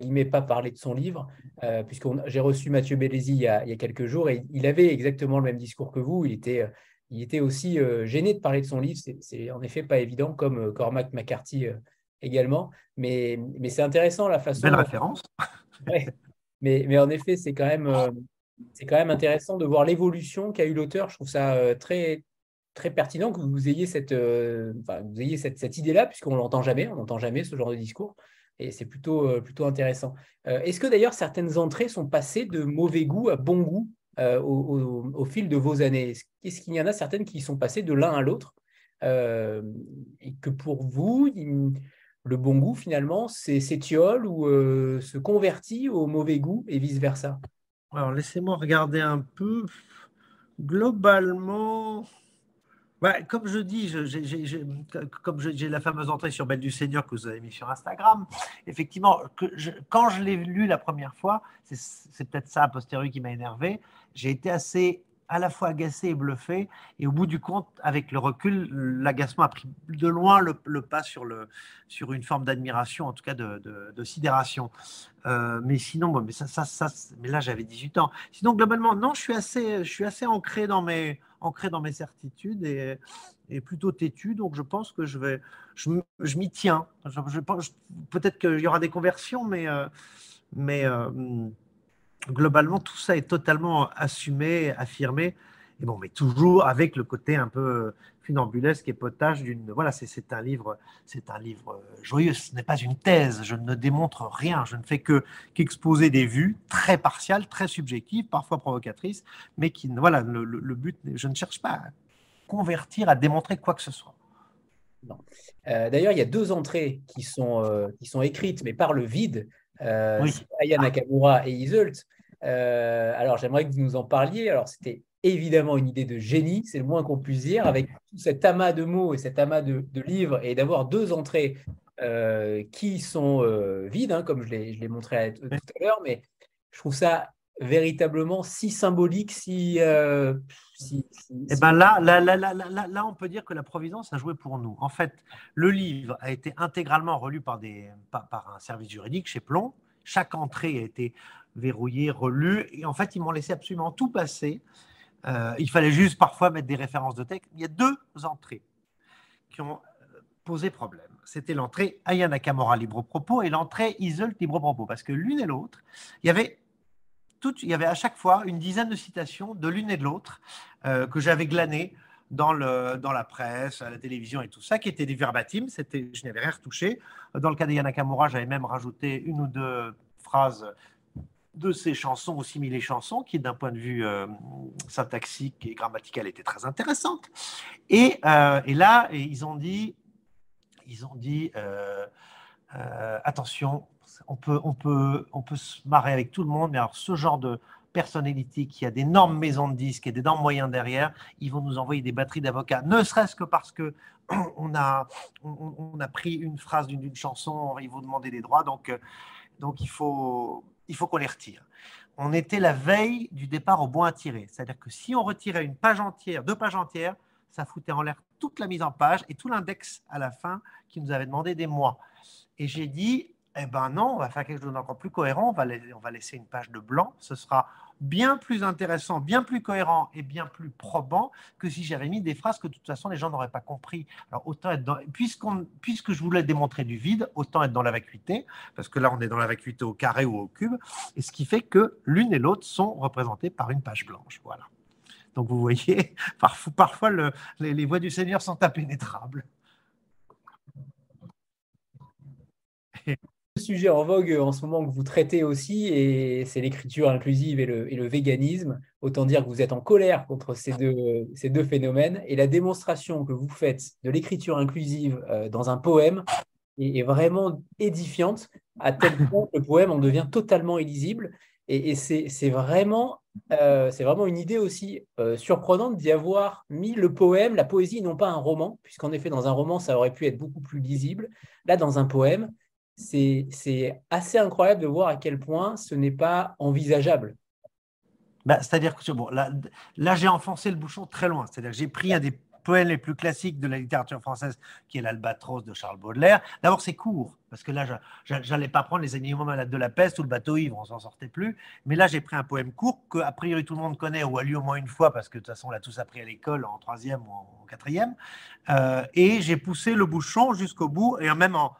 Speaker 1: Il ne m'est pas parlé de son livre, euh, puisque j'ai reçu Mathieu Bellesi il y, a, quelques jours et il avait exactement le même discours que vous. Il était, euh, il était aussi gêné de parler de son livre. C'est en effet pas évident, comme Cormac McCarthy également. Mais, mais c'est intéressant la façon.
Speaker 2: Belle référence.
Speaker 1: mais, mais en effet, c'est quand, même, c'est quand même intéressant de voir l'évolution qu'a eu l'auteur. Je trouve ça très, très pertinent que vous ayez cette, euh, vous ayez cette, cette idée-là, puisqu'on ne l'entend jamais, on n'entend jamais ce genre de discours. Et c'est plutôt, euh, intéressant. Euh, est-ce que d'ailleurs certaines entrées sont passées de mauvais goût à bon goût au, au, fil de vos années? Est-ce qu'il y en a certaines qui sont passées de l'un à l'autre Et que pour vous, le bon goût, finalement, s'étiole ou se convertit au mauvais goût et vice-versa?
Speaker 2: Alors, laissez-moi regarder un peu. Globalement, comme je dis, comme j'ai la fameuse entrée sur Belle du Seigneur que vous avez mis sur Instagram, effectivement, quand je l'ai lu la première fois, c'est peut-être ça a posteriori qui m'a énervé, j'ai été assez à la fois agacé et bluffé. Et au bout du compte, avec le recul, l'agacement a pris de loin le, pas sur, le, sur une forme d'admiration, en tout cas de, sidération. Euh, mais sinon, bon, mais, ça, ça, mais là, j'avais 18 ans. Sinon, globalement, non, je suis assez, je suis assez ancré dans mes, ancré dans mes certitudes et, et plutôt têtu. Donc, je pense que je je, je m'y tiens. Je, Peut-être qu'il y aura des conversions, mais, euh, mais euh, globalement, tout ça est totalement assumé, affirmé. Et bon, mais toujours avec le côté un peu funambulesque et potage d'une. Voilà, c'est un livre, c'est un livre joyeux. Ce n'est pas une thèse. Je ne démontre rien. Je ne fais que qu'exposer des vues très partiales, très subjectives, parfois provocatrices, mais qui, voilà, le, but. Je ne cherche pas à convertir, à démontrer quoi que ce soit.
Speaker 1: Euh, d'ailleurs, il y a deux entrées qui sont, euh, qui sont écrites, mais par le vide. Euh, Aya Nakamura et Iselt. Euh, alors, j'aimerais que vous nous en parliez. Alors, c'était évidemment une idée de génie, c'est le moins qu'on puisse dire, avec tout cet amas de mots et cet amas de, livres, et d'avoir deux entrées euh, qui sont euh, vides, hein, comme je l'ai montré tout à l'heure, mais je trouve ça véritablement si symbolique, si... si,
Speaker 2: eh ben là, là, là, là, là, on peut dire que la Providence a joué pour nous. En fait, le livre a été intégralement relu par, des, par un service juridique chez Plomb. Chaque entrée a été verrouillé, relu. Et en fait, ils m'ont laissé absolument tout passer. Euh, il fallait juste parfois mettre des références de texte. Il y a deux entrées qui ont euh, posé problème. C'était l'entrée Aya Nakamura libre propos et l'entrée Isolt libre propos. Parce que l'une et l'autre, il y avait il y avait à chaque fois une dizaine de citations de l'une et de l'autre euh, que j'avais glanées dans, le, dans la presse, à la télévision et tout ça, qui étaient des verbatim. C'était, je n'avais rien retouché. Dans le cas d'Aya Nakamura, j'avais même rajouté une ou deux phrases de ces chansons, aussi les chansons, qui d'un point de vue euh, syntaxique et grammatical était très intéressante. Et, euh, là, ils ont dit, ils ont dit euh, on peut, on, peut, on peut se marrer avec tout le monde, mais alors ce genre de personnalité qui a d'énormes maisons de disques et d'énormes moyens derrière, ils vont nous envoyer des batteries d'avocats, ne serait-ce que parce que on a, on, a pris une phrase d'une chanson, ils vont demander des droits, donc, donc il faut il faut qu'on les retire. on était la veille du départ au point à tirer. C'est-à-dire que si on retirait une page entière, deux pages entières, ça foutait en l'air toute la mise en page et tout l'index à la fin qui nous avait demandé des mois. Et j'ai dit, eh ben non, on va faire quelque chose d'encore plus cohérent, on va, on va laisser une page de blanc, ce sera bien plus intéressant, bien plus cohérent et bien plus probant que si j'avais mis des phrases que de toute façon les gens n'auraient pas compris. Alors autant être dans, puisque je voulais démontrer du vide, autant être dans la vacuité, parce que là on est dans la vacuité au carré ou au cube, et ce qui fait que l'une et l'autre sont représentées par une page blanche. Voilà. Donc vous voyez, parfois, les, les voies du Seigneur sont impénétrables.
Speaker 1: sujet en vogue en ce moment que vous traitez aussi, et c'est l'écriture inclusive et le, véganisme. Autant dire que vous êtes en colère contre ces deux, phénomènes. Et la démonstration que vous faites de l'écriture inclusive euh, dans un poème est, vraiment édifiante, à tel point que le poème en devient totalement illisible. Et, c'est vraiment, euh, vraiment une idée aussi euh, surprenante d'y avoir mis le poème, la poésie, non pas un roman, puisqu'en effet, dans un roman, ça aurait pu être beaucoup plus lisible. Là, dans un poème, c'est assez incroyable de voir à quel point ce n'est pas envisageable.
Speaker 2: Bah, C'est-à-dire que bon, là, j'ai enfoncé le bouchon très loin. C'est-à-dire j'ai pris un des poèmes les plus classiques de la littérature française, qui est l'Albatros de Charles Baudelaire. D'abord, c'est court, parce que là, je n'allais pas prendre les animaux malades de la peste ou le bateau ivre, on s'en sortait plus. Mais là, j'ai pris un poème court que, a priori, tout le monde connaît ou a lu au moins une fois, parce que de toute façon, on l'a tous appris à l'école en troisième ou en quatrième. Euh, et j'ai poussé le bouchon jusqu'au bout, et même en,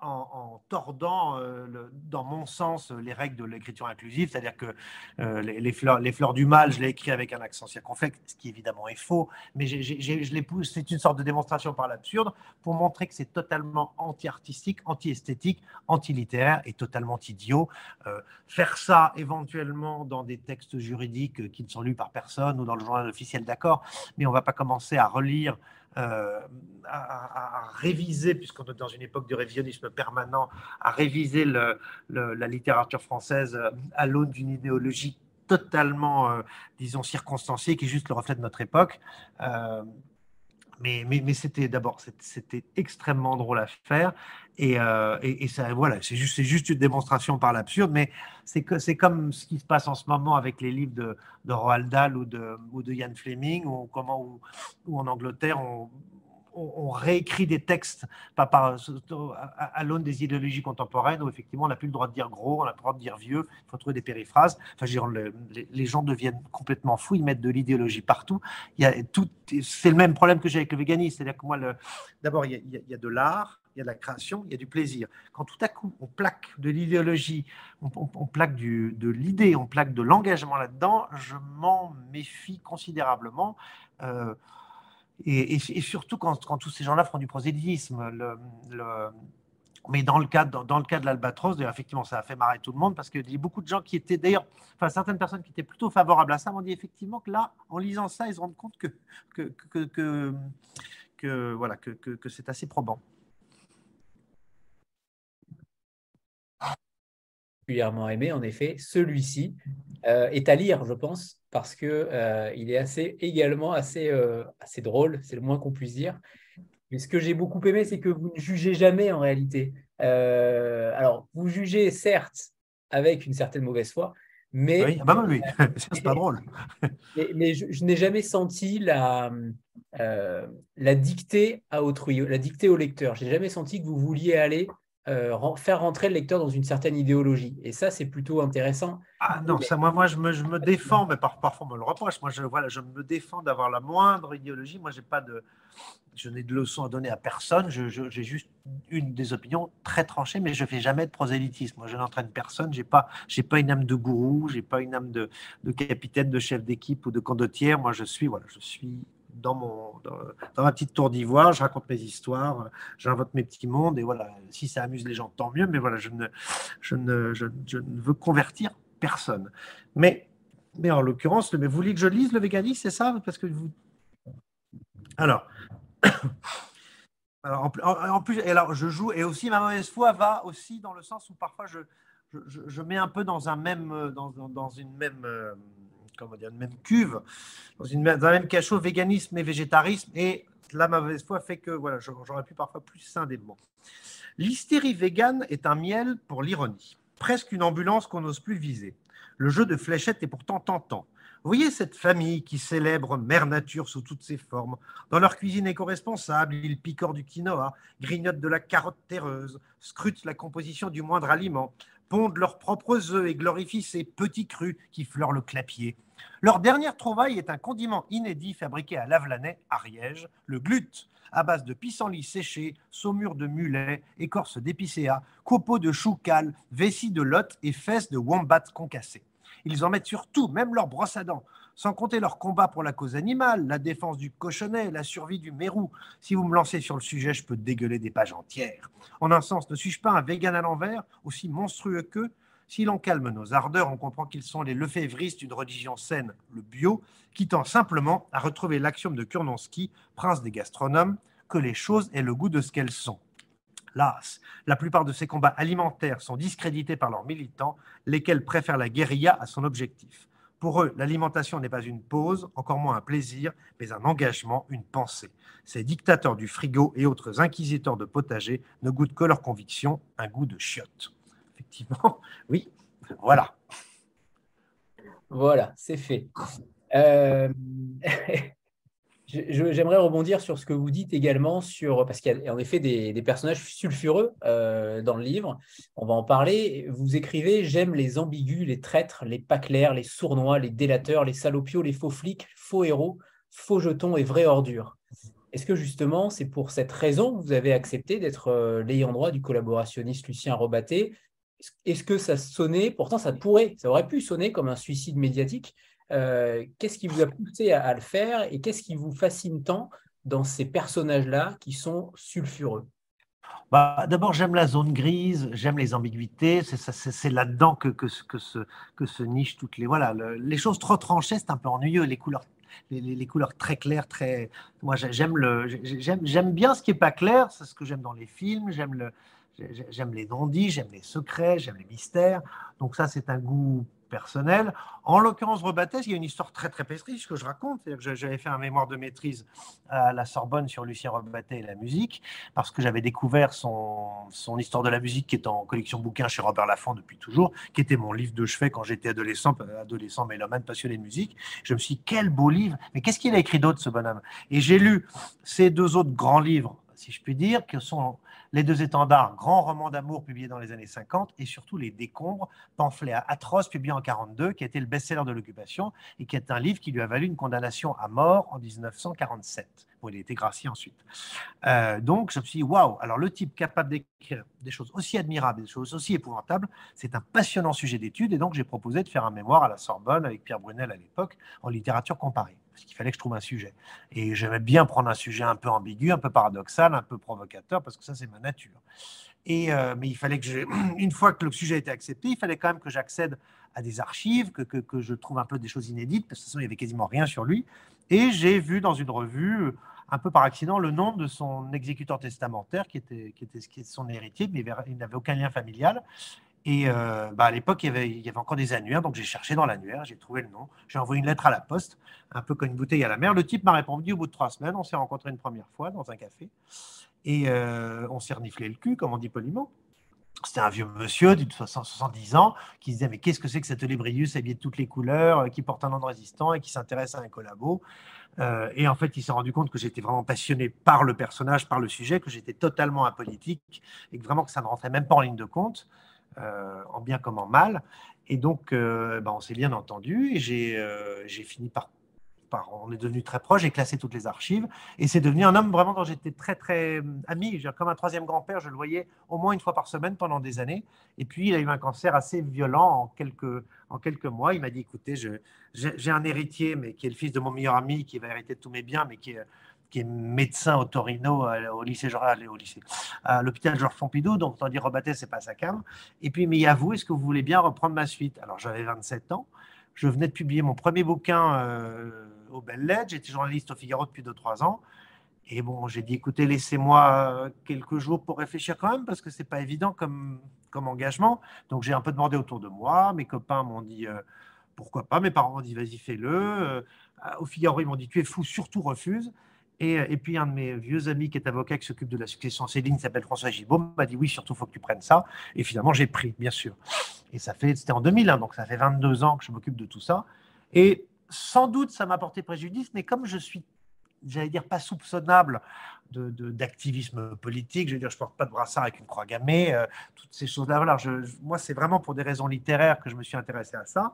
Speaker 2: en, tordant, euh, dans mon sens, les règles de l'écriture inclusive, c'est-à-dire que euh, les, fleurs, du mal, je l'ai écrit avec un accent circonflexe, ce qui évidemment est faux, mais je c'est une sorte de démonstration par l'absurde pour montrer que c'est totalement anti-artistique, anti-esthétique, anti-littéraire et totalement idiot. Euh, faire ça éventuellement dans des textes juridiques qui ne sont lus par personne ou dans le journal officiel, d'accord, mais on ne va pas commencer à relire euh, à, réviser, puisqu'on est dans une époque de révisionnisme permanent, à réviser la littérature française euh, à l'aune d'une idéologie totalement, euh, disons, circonstanciée, qui est juste le reflet de notre époque. Mais, mais, c'était d'abord, c'était extrêmement drôle à faire. Et, et, ça, voilà, c'est juste, juste une démonstration par l'absurde, mais c'est que c'est comme ce qui se passe en ce moment avec les livres de, Roald Dahl ou de, ou de Ian Fleming, ou, comment, ou, en Angleterre, on, réécrit des textes pas par, à, l'aune des idéologies contemporaines où effectivement on n'a plus le droit de dire gros, on n'a plus le droit de dire vieux, il faut trouver des périphrases. Enfin, les, gens deviennent complètement fous, ils mettent de l'idéologie partout. C'est le même problème que j'ai avec le véganisme, c'est-à-dire que moi, d'abord il, y a de l'art, il y a de la création, il y a du plaisir. Quand tout à coup on plaque de l'idéologie, on, plaque de l'idée, on plaque de l'engagement là-dedans, je m'en méfie considérablement. Euh, et, surtout quand, tous ces gens-là font du prosélytisme. Mais dans le cas, dans, le cas de l'Albatros, effectivement, ça a fait marrer tout le monde parce qu'il y a beaucoup de gens qui étaient d'ailleurs, enfin certaines personnes qui étaient plutôt favorables à ça m'ont dit effectivement que là, en lisant ça, ils se rendent compte que, que, que voilà, que, que c'est assez probant.
Speaker 1: Particulièrement aimé, en effet, celui-ci euh, est à lire, je pense, parce que euh, il est assez également assez, euh, assez drôle, c'est le moins qu'on puisse dire. Mais ce que j'ai beaucoup aimé, c'est que vous ne jugez jamais en réalité. alors, vous jugez certes avec une certaine mauvaise foi, mais
Speaker 2: oui, ah bah oui, c'est pas drôle.
Speaker 1: mais, je, n'ai jamais senti la, la dictée à autrui, la dictée au lecteur. J'ai jamais senti que vous vouliez aller euh, faire rentrer le lecteur dans une certaine idéologie. Et ça, c'est plutôt intéressant.
Speaker 2: Ah non, ça, moi, moi je, me, je me défends, mais parfois on me le reproche. Moi, je, voilà, je me défends d'avoir la moindre idéologie. Moi, j'ai pas de, je n'ai de leçons à donner à personne. J'ai juste une des opinions très tranchées, mais je fais jamais de prosélytisme. Moi, je n'entraîne personne. J'ai pas, j'ai pas une âme de gourou. J'ai pas une âme de, de capitaine, de chef d'équipe ou de condottière. Moi, je suis, voilà, je suis dans, mon, dans, ma petite tour d'ivoire, je raconte mes histoires, j'invente mes petits mondes, et voilà, si ça amuse les gens, tant mieux, mais voilà, je ne, je ne, je, ne veux convertir personne. Mais, mais en l'occurrence, mais vous voulez que je lise le véganisme, c'est ça? Parce que vous... Alors, alors en, plus, et alors je joue, et aussi ma mauvaise foi va aussi dans le sens où parfois je, je, je mets un peu dans un même, dans, dans une même euh, comment dire, une même cuve, dans, une, un même cachot, véganisme et végétarisme. Et la mauvaise foi fait que voilà, j'aurais pu parfois plus scinder le mot. L'hystérie végane est un miel pour l'ironie, presque une ambulance qu'on n'ose plus viser. Le jeu de fléchettes est pourtant tentant. Voyez cette famille qui célèbre Mère Nature sous toutes ses formes. Dans leur cuisine éco-responsable, ils picorent du quinoa, grignotent de la carotte terreuse, scrutent la composition du moindre aliment, pondent leurs propres œufs et glorifient ces petits crus qui fleurent le clapier. Leur dernière trouvaille est un condiment inédit fabriqué à Lavelanet, Ariège, le glut, à base de pissenlit séché, saumure de mulet, écorce d'épicéa, copeaux de chou cal, vessie de lot et fesses de wombat concassées. Ils en mettent sur tout, même leur brosse à dents, sans compter leur combat pour la cause animale, la défense du cochonnet, la survie du mérou. Si vous me lancez sur le sujet, je peux dégueuler des pages entières. En un sens, ne suis-je pas un vegan à l'envers, aussi monstrueux qu'eux? Si l'on calme nos ardeurs, on comprend qu'ils sont les lefévristes d'une religion saine, le bio, qui tend simplement à retrouver l'axiome de Kurnonski, prince des gastronomes, que les choses aient le goût de ce qu'elles sont. Las, la plupart de ces combats alimentaires sont discrédités par leurs militants, lesquels préfèrent la guérilla à son objectif. Pour eux, l'alimentation n'est pas une pause, encore moins un plaisir, mais un engagement, une pensée. Ces dictateurs du frigo et autres inquisiteurs de potager ne goûtent que leur conviction, un goût de chiotte. Effectivement, oui, voilà.
Speaker 1: Voilà, c'est fait. Euh, J'aimerais rebondir sur ce que vous dites également, sur, parce qu'il y a en effet des, personnages sulfureux euh, dans le livre. On va en parler. Vous écrivez J'aime les ambigus, les traîtres, les pas clairs, les sournois, les délateurs, les salopios, les faux flics, faux héros, faux jetons et vraies ordures. Est-ce que justement, c'est pour cette raison que vous avez accepté d'être euh, l'ayant droit du collaborationniste Lucien Robaté Est-ce que ça sonnait, pourtant ça pourrait, ça aurait pu sonner comme un suicide médiatique, euh, qu'est-ce qui vous a poussé à, le faire et qu'est-ce qui vous fascine tant dans ces personnages-là qui sont sulfureux?
Speaker 2: Bah, D'abord, j'aime la zone grise, j'aime les ambiguïtés, c'est là-dedans que, que, que, se, nichent toutes les... Voilà, les choses trop tranchées, c'est un peu ennuyeux, les couleurs les, les, couleurs très claires, très. Moi, j'aime bien ce qui est pas clair. C'est ce que j'aime dans les films. J'aime le, j'aime les non-dits, j'aime les secrets, j'aime les mystères. Donc ça, c'est un goût personnel. En l'occurrence, Rebattès, il y a une histoire très très riche que je raconte. J'avais fait un mémoire de maîtrise à la Sorbonne sur Lucien Rebattet et la musique, parce que j'avais découvert son, son, histoire de la musique qui est en collection bouquin chez Robert Laffont depuis toujours, qui était mon livre de chevet quand j'étais adolescent, adolescent mélomane passionné de musique. Je me suis dit, quel beau livre, mais qu'est-ce qu'il a écrit d'autre ce bonhomme? Et j'ai lu ces deux autres grands livres, si je puis dire, qui sont les deux étendards, grand roman d'amour publié dans les années 50, et surtout Les Décombres, pamphlet atroce publié en 42, qui a été le best-seller de l'occupation et qui est un livre qui lui a valu une condamnation à mort en 1947. Bon, il a été gracié ensuite. Euh, donc, je me suis dit, waouh, alors le type capable d'écrire des choses aussi admirables, des choses aussi épouvantables, c'est un passionnant sujet d'étude, et donc j'ai proposé de faire un mémoire à la Sorbonne avec Pierre Brunel à l'époque en littérature comparée parce qu'il fallait que je trouve un sujet. Et j'aimais bien prendre un sujet un peu ambigu, un peu paradoxal, un peu provocateur, parce que ça, c'est ma nature. Et, euh, mais il fallait que je, une fois que le sujet était accepté, il fallait quand même que j'accède à des archives, que, que, je trouve un peu des choses inédites, parce que de toute façon, il n'y avait quasiment rien sur lui. Et j'ai vu dans une revue, un peu par accident, le nom de son exécuteur testamentaire, qui était, qui était, qui était son héritier, mais il n'avait aucun lien familial. Et euh, bah, à l'époque, il y, avait, encore des annuaires, donc j'ai cherché dans l'annuaire, j'ai trouvé le nom, j'ai envoyé une lettre à la poste, un peu comme une bouteille à la mer. Le type m'a répondu au bout de trois semaines, on s'est rencontré une première fois dans un café, et euh, on s'est reniflé le cul, comme on dit poliment. C'était un vieux monsieur d'une 70 ans qui disait Mais qu'est-ce que c'est que cet Olébrius habillé de toutes les couleurs, euh, qui porte un nom de résistant et qui s'intéresse à un collabo? Et en fait, il s'est rendu compte que j'étais vraiment passionné par le personnage, par le sujet, que j'étais totalement apolitique et que vraiment que ça ne rentrait même pas en ligne de compte. Euh, en bien comme en mal. Et donc, euh, ben, on s'est bien entendu et j'ai euh, fini par, On est devenu très proche, j'ai classé toutes les archives et c'est devenu un homme vraiment dont j'étais très, très ami. Comme un troisième grand-père, je le voyais au moins une fois par semaine pendant des années. Et puis, il a eu un cancer assez violent en quelques, en quelques mois. Il m'a dit écoutez, j'ai un héritier, mais qui est le fils de mon meilleur ami, qui va hériter de tous mes biens, mais qui est qui est médecin au Torino, au lycée au lycée, à l'hôpital Georges Pompidou, donc on dit Robatet, c'est pas sa cam. Et puis, mais à vous, est-ce que vous voulez bien reprendre ma suite? Alors, j'avais 27 ans, je venais de publier mon premier bouquin euh, au Lettres, j'étais journaliste au Figaro depuis 2-3 ans. Et bon, j'ai dit, écoutez, laissez-moi quelques jours pour réfléchir quand même, parce que c'est pas évident comme, comme engagement. Donc, j'ai un peu demandé autour de moi. Mes copains m'ont dit, euh, pourquoi pas? Mes parents m'ont dit, vas-y, fais-le. Euh, au Figaro, ils m'ont dit, tu es fou, surtout refuse. Et, puis un de mes vieux amis qui est avocat qui s'occupe de la succession Céline, s'appelle François Gibault, m'a dit oui, surtout, faut que tu prennes ça. Et finalement, j'ai pris, bien sûr. Et ça fait, c'était en 2001, donc ça fait 22 ans que je m'occupe de tout ça. Et sans doute, ça m'a porté préjudice, mais comme je suis, j'allais dire, pas soupçonnable d'activisme de, politique, je veux dire, je porte pas de brassard avec une croix gammée, euh, toutes ces choses-là. Voilà, moi, c'est vraiment pour des raisons littéraires que je me suis intéressé à ça.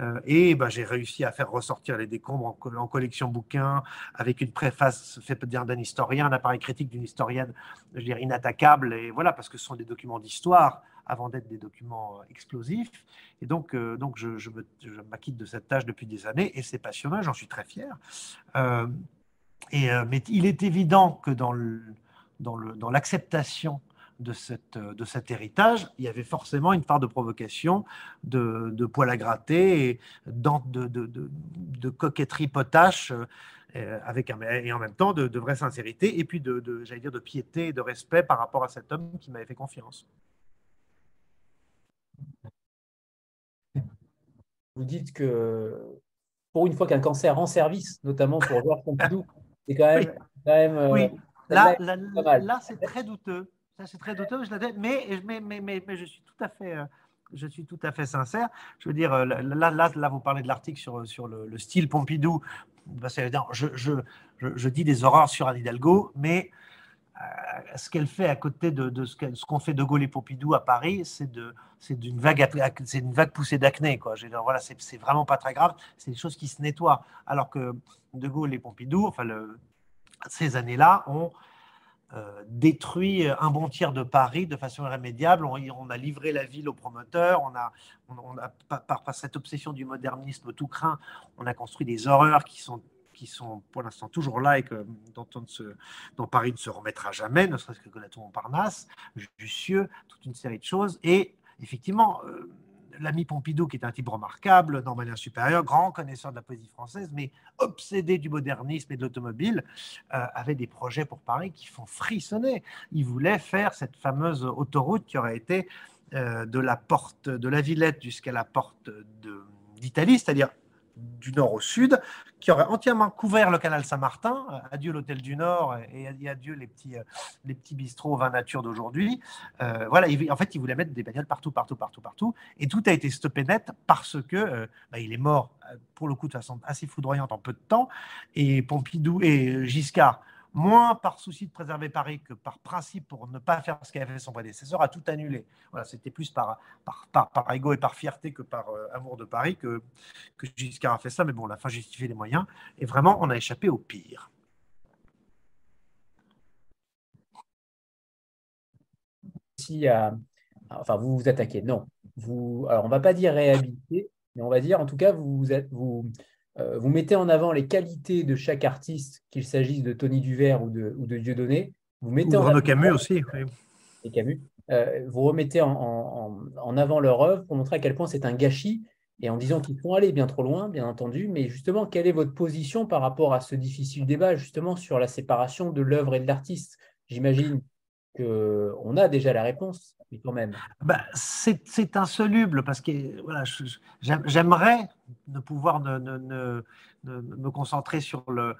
Speaker 2: Euh, et bah, j'ai réussi à faire ressortir les décombres en, collection bouquin, avec une préface faite d'un historien, un appareil critique d'une historienne, je dire, inattaquable. Et voilà, parce que ce sont des documents d'histoire avant d'être des documents euh, explosifs. Et donc, euh, donc je, je m'acquitte de cette tâche depuis des années et c'est passionnant, j'en suis très fier. et, mais il est évident que dans l'acceptation de, cette, de cet héritage, il y avait forcément une part de provocation, de, de poil à gratter et de, de, de, coquetterie potache. Euh, avec un, et en même temps de, vraie sincérité et puis de, j'allais dire de piété et de respect par rapport à cet homme qui m'avait fait confiance.
Speaker 1: Vous dites que pour une fois qu'un cancer rend service, notamment pour Georges Pompidou, c'est quand même. Quand même
Speaker 2: euh, oui. Là, là c'est très douteux c'est très douteux, je mais, mais, mais, mais, je suis tout à fait. Euh, je suis tout à fait sincère. Je veux dire, euh, là, vous parlez de l'article sur, le, style Pompidou. Bah, je, dis des horreurs sur Anne Hidalgo, mais euh, ce qu'elle fait à côté de, ce qu'ont fait De Gaulle et Pompidou à Paris, c'est d'une vague, poussée d'acné. Voilà, c'est vraiment pas très grave. C'est des choses qui se nettoient. Alors que De Gaulle et Pompidou, enfin, ces années-là, ont détruit un bon tiers de Paris de façon irrémédiable. On, a livré la ville aux promoteurs. On a, par, cette obsession du modernisme tout craint, on a construit des horreurs qui sont qui sont pour l'instant toujours là et que, dont, dont, Paris ne se remettra jamais, ne serait-ce que la tour Montparnasse, Jussieu, toute une série de choses. Et effectivement, euh, l'ami Pompidou, qui est un type remarquable, normalien supérieur, grand connaisseur de la poésie française, mais obsédé du modernisme et de l'automobile, euh, avait des projets pour Paris qui font frissonner. Il voulait faire cette fameuse autoroute qui aurait été euh, de la porte de la Villette jusqu'à la porte d'Italie, c'est-à-dire du nord au sud, qui aurait entièrement couvert le canal Saint-Martin. Euh, adieu l'hôtel du Nord et adieu les petits, euh, les petits bistrots vin nature d'aujourd'hui. Euh, voilà, en fait, il voulait mettre des bagnoles partout, partout, partout, partout. Et tout a été stoppé net parce que bah, il est mort, pour le coup, de façon assez foudroyante en peu de temps. Et Pompidou et Giscard moins par souci de préserver Paris que par principe pour ne pas faire ce qu'avait fait son prédécesseur, a tout annulé. Voilà, c'était plus par, par, par, ego et par fierté que par euh, amour de Paris que, que Giscard a fait ça, mais bon, la fin justifiait les moyens, et vraiment, on a échappé au pire.
Speaker 1: Si, euh, enfin, vous vous attaquez, non. Vous, alors, on ne va pas dire réhabiliter, mais on va dire, en tout cas, vous, êtes, vous, euh, vous mettez en avant les qualités de chaque artiste, qu'il s'agisse de Tony Duvert ou de, ou de Dieudonné. Vous mettez
Speaker 2: ou en Camus aussi.
Speaker 1: Et Camus. Euh, vous remettez en, avant leur œuvre pour montrer à quel point c'est un gâchis et en disant qu'ils font aller bien trop loin, bien entendu. Mais justement, quelle est votre position par rapport à ce difficile débat justement sur la séparation de l'œuvre et de l'artiste? J'imagine qu'on a déjà la réponse, mais quand même.
Speaker 2: Bah, c'est insoluble parce que voilà, j'aimerais ne pouvoir ne, me concentrer sur le,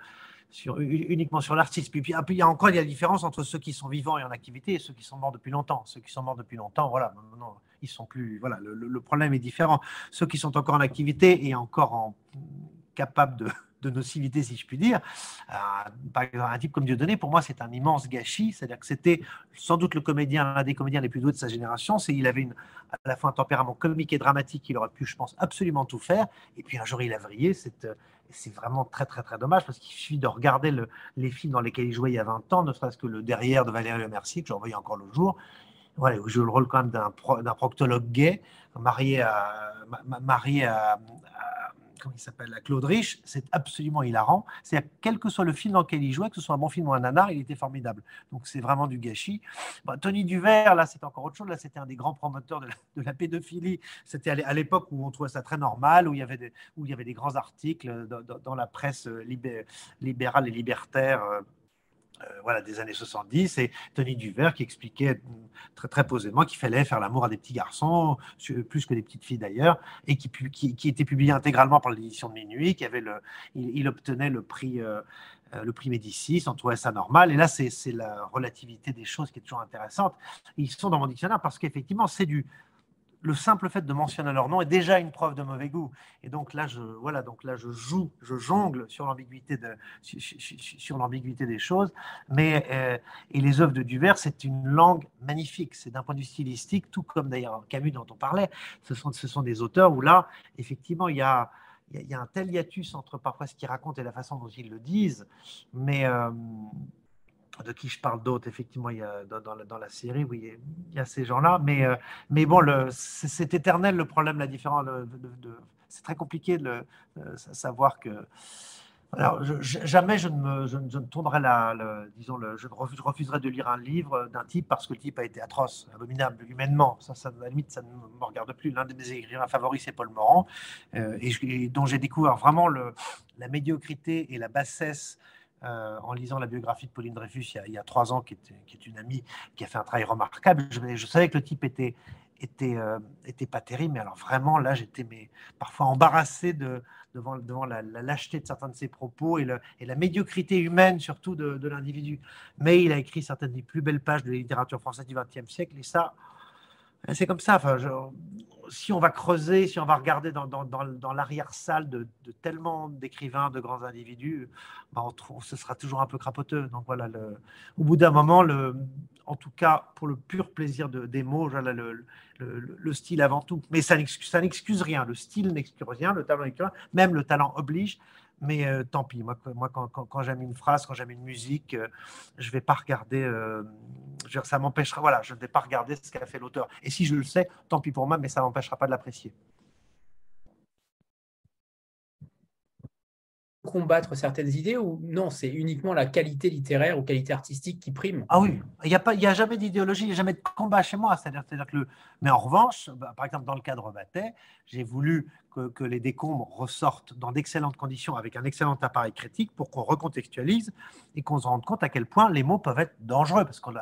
Speaker 2: sur, uniquement sur l'artiste. Puis, puis, il y a encore il y a la différence entre ceux qui sont vivants et en activité et ceux qui sont morts depuis longtemps. Ceux qui sont morts depuis longtemps, voilà, non, ils sont plus. Voilà, le, le, problème est différent. Ceux qui sont encore en activité et encore en, capables de de nocivité, si je puis dire. Euh, par un type comme Dieudonné, pour moi, c'est un immense gâchis. C'est-à-dire que c'était sans doute le comédien, un des comédiens les plus doués de sa génération. C'est il avait à la fois un tempérament comique et dramatique. Il aurait pu, je pense, absolument tout faire. Et puis un jour, il a vrillé. C'est euh, vraiment très très très dommage parce qu'il suffit de regarder le, les films dans lesquels il jouait il y a 20 ans, ne serait-ce que le Derrière de Valérie Le Mercier, que j'ai envoyé encore le jour, voilà, il joue le rôle quand même d'un, proctologue gay, marié à, comment il s'appelle, la Claude Rich, c'est absolument hilarant. C'est quel que soit le film dans lequel il jouait, que ce soit un bon film ou un nanar, il était formidable. Donc c'est vraiment du gâchis. Tony Duvert, là, c'est encore autre chose. Là, c'était un des grands promoteurs de la, pédophilie. C'était à l'époque où on trouvait ça très normal, où il y avait des, grands articles dans, la presse libérale et libertaire euh, voilà, des années 70, et Tony Duvert qui expliquait très, très posément qu'il fallait faire l'amour à des petits garçons, plus que des petites filles d'ailleurs, et qui, qui, était publié intégralement par l'édition de Minuit, qui avait le, il, obtenait le prix, euh, le prix Médicis, on trouvait ça normal. Et là, c'est la relativité des choses qui est toujours intéressante. Ils sont dans mon dictionnaire parce qu'effectivement, c'est du, le simple fait de mentionner leur nom est déjà une preuve de mauvais goût. Et donc là, je, voilà, donc là, je joue, je jongle sur l'ambiguïté des choses. Mais euh, et les œuvres de Duvert, c'est une langue magnifique. C'est d'un point de vue stylistique, tout comme d'ailleurs Camus dont on parlait. Ce sont, ce sont des auteurs où là, effectivement, il y a il y, a un tel hiatus entre parfois ce qu'ils racontent et la façon dont ils le disent, mais euh, de qui je parle d'autres, effectivement, il y a, dans, la, série, oui, il y a ces gens-là. Mais, euh, mais bon, c'est éternel le problème, la différence. C'est très compliqué de euh, savoir que. Alors, jamais je ne, me, je, ne tournerai la, disons, le, je, refuserai de lire un livre d'un type parce que le type a été atroce, abominable, humainement. Ça, ça, à la limite, ça ne me regarde plus. L'un de mes écrivains favoris, c'est Paul Morand, euh, et, dont j'ai découvert vraiment la médiocrité et la bassesse euh, en lisant la biographie de Pauline Dreyfus il y a, trois ans, qui est, une amie qui a fait un travail remarquable. Je, savais que le type était, euh, était pas terrible, mais alors vraiment là, j'étais parfois embarrassé de, devant, la, lâcheté de certains de ses propos et, la médiocrité humaine surtout de, l'individu. Mais il a écrit certaines des plus belles pages de la littérature française du XXe siècle, et ça, c'est comme ça. Si on va creuser, si on va regarder dans, l'arrière-salle de, tellement d'écrivains, de grands individus, bah, on trouve, ce sera toujours un peu crapoteux. Donc voilà, au bout d'un moment, le, en tout cas pour le pur plaisir de, des mots, voilà, le, le, style avant tout. Mais ça n'excuse rien. Le style n'excuse rien. Le talent, même le talent oblige. Mais euh, tant pis, moi, moi quand, quand, j'aime une phrase, quand j'aime une musique, euh, je ne vais pas regarder, euh, ça m'empêchera, voilà, je ne vais pas regarder ce qu'a fait l'auteur. Et si je le sais, tant pis pour moi, mais ça ne m'empêchera pas de l'apprécier.
Speaker 1: combattre certaines idées ou non, c'est uniquement la qualité littéraire ou qualité artistique qui prime?
Speaker 2: Ah oui, il n'y a, pas, il a jamais d'idéologie, il n'y a jamais de combat chez moi. C'est-à-dire, que le... Mais en revanche, bah, par exemple, dans le cadre Batet, j'ai voulu que, les décombres ressortent dans d'excellentes conditions avec un excellent appareil critique pour qu'on recontextualise et qu'on se rende compte à quel point les mots peuvent être dangereux parce qu'on ne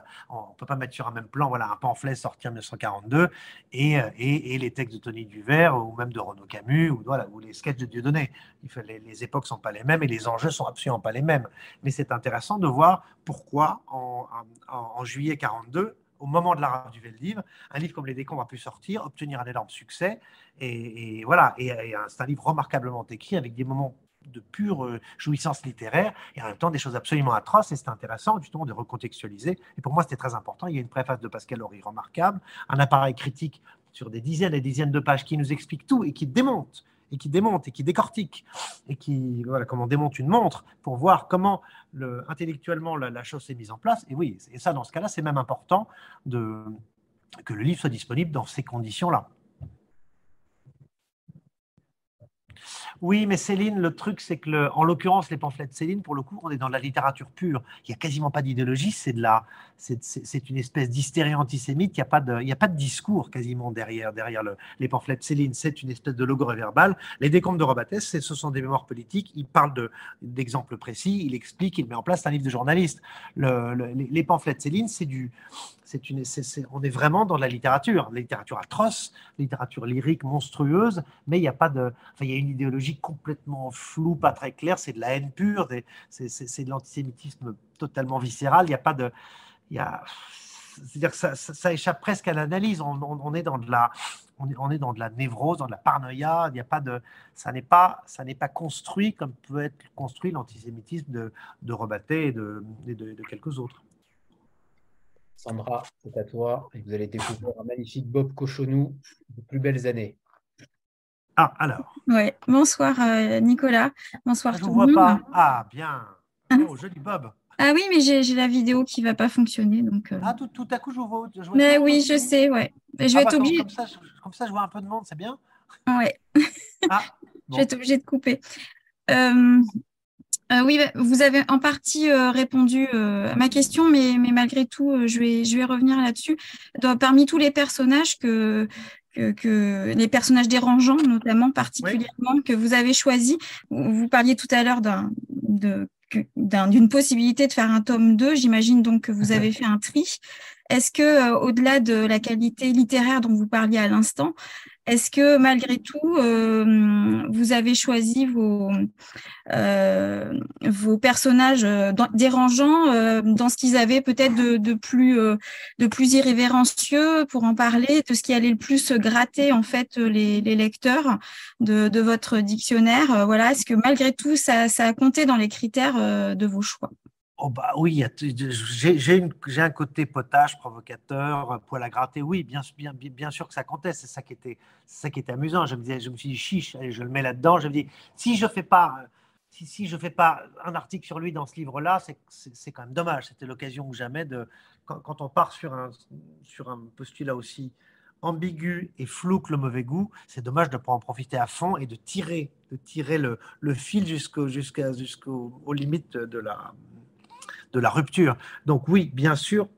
Speaker 2: peut pas mettre sur un même plan voilà, un pamphlet sorti en 1942 et, et, les textes de Tony Duvert ou même de Renaud Camus ou, les sketchs de Dieudonné. Les, les époques ne sont pas les mêmes et les enjeux sont absolument pas les mêmes. Mais c'est intéressant de voir pourquoi en, en, en juillet 42 au moment de la du livre, un livre comme Les Décombres a pu sortir, obtenir un énorme succès. Et, voilà, et, c'est un livre remarquablement écrit avec des moments de pure euh, jouissance littéraire et en même temps des choses absolument atroces. Et c'est intéressant justement de recontextualiser. Et pour moi, c'était très important. Il y a une préface de Pascal Horry remarquable, un appareil critique sur des dizaines et dizaines de pages qui nous explique tout et qui démonte et qui démonte et qui décortique et qui, voilà, comment on démonte une montre pour voir comment le, intellectuellement la, chose s'est mise en place. Et oui, et ça, dans ce cas-là, c'est même important que le livre soit disponible dans ces conditions-là. Oui, mais Céline, le truc, c'est que, en l'occurrence, les pamphlets de Céline, pour le coup, on est dans la littérature pure. Il n'y a quasiment pas d'idéologie, c'est de la, c'est une espèce d'hystérie antisémite. Il n'y a pas de, y a pas de discours quasiment derrière, derrière le, les pamphlets de Céline. C'est une espèce de logre verbal. Les décomptes de Robates, ce sont des mémoires politiques. Il parle d'exemples précis, il explique, il met en place un livre de journaliste. les pamphlets de Céline, c'est du, on est vraiment dans la littérature, la littérature atroce, littérature lyrique monstrueuse, mais il n'y a pas de, il y a une idéologie complètement floue, pas très claire, c'est de la haine pure, c'est de l'antisémitisme totalement viscéral, il n'y a pas de, il y a, c'est-à-dire que ça, échappe presque à l'analyse. On, est dans de la, on est, dans de la névrose, dans de la paranoïa. Il n'y a pas de, ça n'est pas, ça n'est pas construit comme peut être construit l'antisémitisme de, de et de, de, de quelques autres.
Speaker 1: Sandra, c'est à toi. Et vous allez découvrir un magnifique Bob Cochonou de plus belles années.
Speaker 2: Ah, alors.
Speaker 3: Ouais. Bonsoir, euh, Nicolas. Bonsoir,
Speaker 2: Je ne vois pas. Ah, bien. Hein oh, joli Bob.
Speaker 3: Ah oui, mais j'ai la vidéo qui ne va pas fonctionner. Donc,
Speaker 2: euh. Ah, tout, tout, à coup, je vois.
Speaker 3: mais oui, je sais, ouais. je vais ah, être obligée.
Speaker 2: Comme ça, comme ça, je vois un peu de monde, c'est bien.
Speaker 3: Ouais. Ah, je vais être obligée de couper. Euh, euh, oui, vous avez en partie euh, répondu euh, à ma question, mais, mais malgré tout, je, vais, je vais revenir là-dessus. Parmi tous les personnages que, que, les personnages dérangeants, notamment particulièrement, que vous avez choisis, vous parliez tout à l'heure d'un, d'une possibilité de faire un tome 2. J'imagine donc que vous avez fait un tri. Est-ce que, au-delà de la qualité littéraire dont vous parliez à l'instant, est-ce que malgré tout, euh, vous avez choisi vos, euh, personnages dérangeants dans ce qu'ils avaient peut-être de, plus, irrévérencieux pour en parler, de ce qui allait le plus gratter en fait les, lecteurs de, votre dictionnaire? Voilà, est-ce que malgré tout, ça a compté dans les critères de vos choix?
Speaker 2: Oh bah oui, j'ai un côté potage, provocateur, poil à gratter. Oui, bien, sûr que ça comptait. C'est ça qui était, ça amusant. Je me disais, je me suis dit, chiche, allez, je le mets là-dedans. Je me dis, si je fais si, fais pas un article sur lui dans ce livre-là, c'est quand même dommage. C'était l'occasion ou jamais de, quand, on part sur un, postulat aussi ambigu et flou que le mauvais goût, c'est dommage de ne pas en profiter à fond et de tirer, le, fil jusqu'aux limites de la, de la rupture. Donc oui, bien sûr,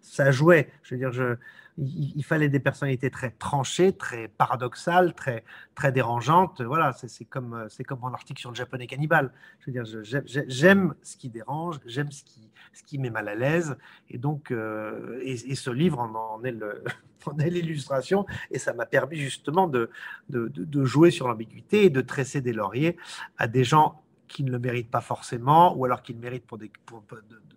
Speaker 2: ça jouait. Je veux dire, je, il, fallait des personnalités très tranchées, très paradoxales, très, très dérangeantes. Voilà, c'est comme, comme mon article sur le japonais cannibale. Je veux dire, j'aime ce qui dérange, j'aime ce qui, ce qui met mal à l'aise. Et donc, euh, et, ce livre en, est le, est l'illustration, et ça m'a permis justement de, de, de jouer sur l'ambiguïté et de tresser des lauriers à des gens qui ne le méritent pas forcément, ou alors qui le méritent pour des,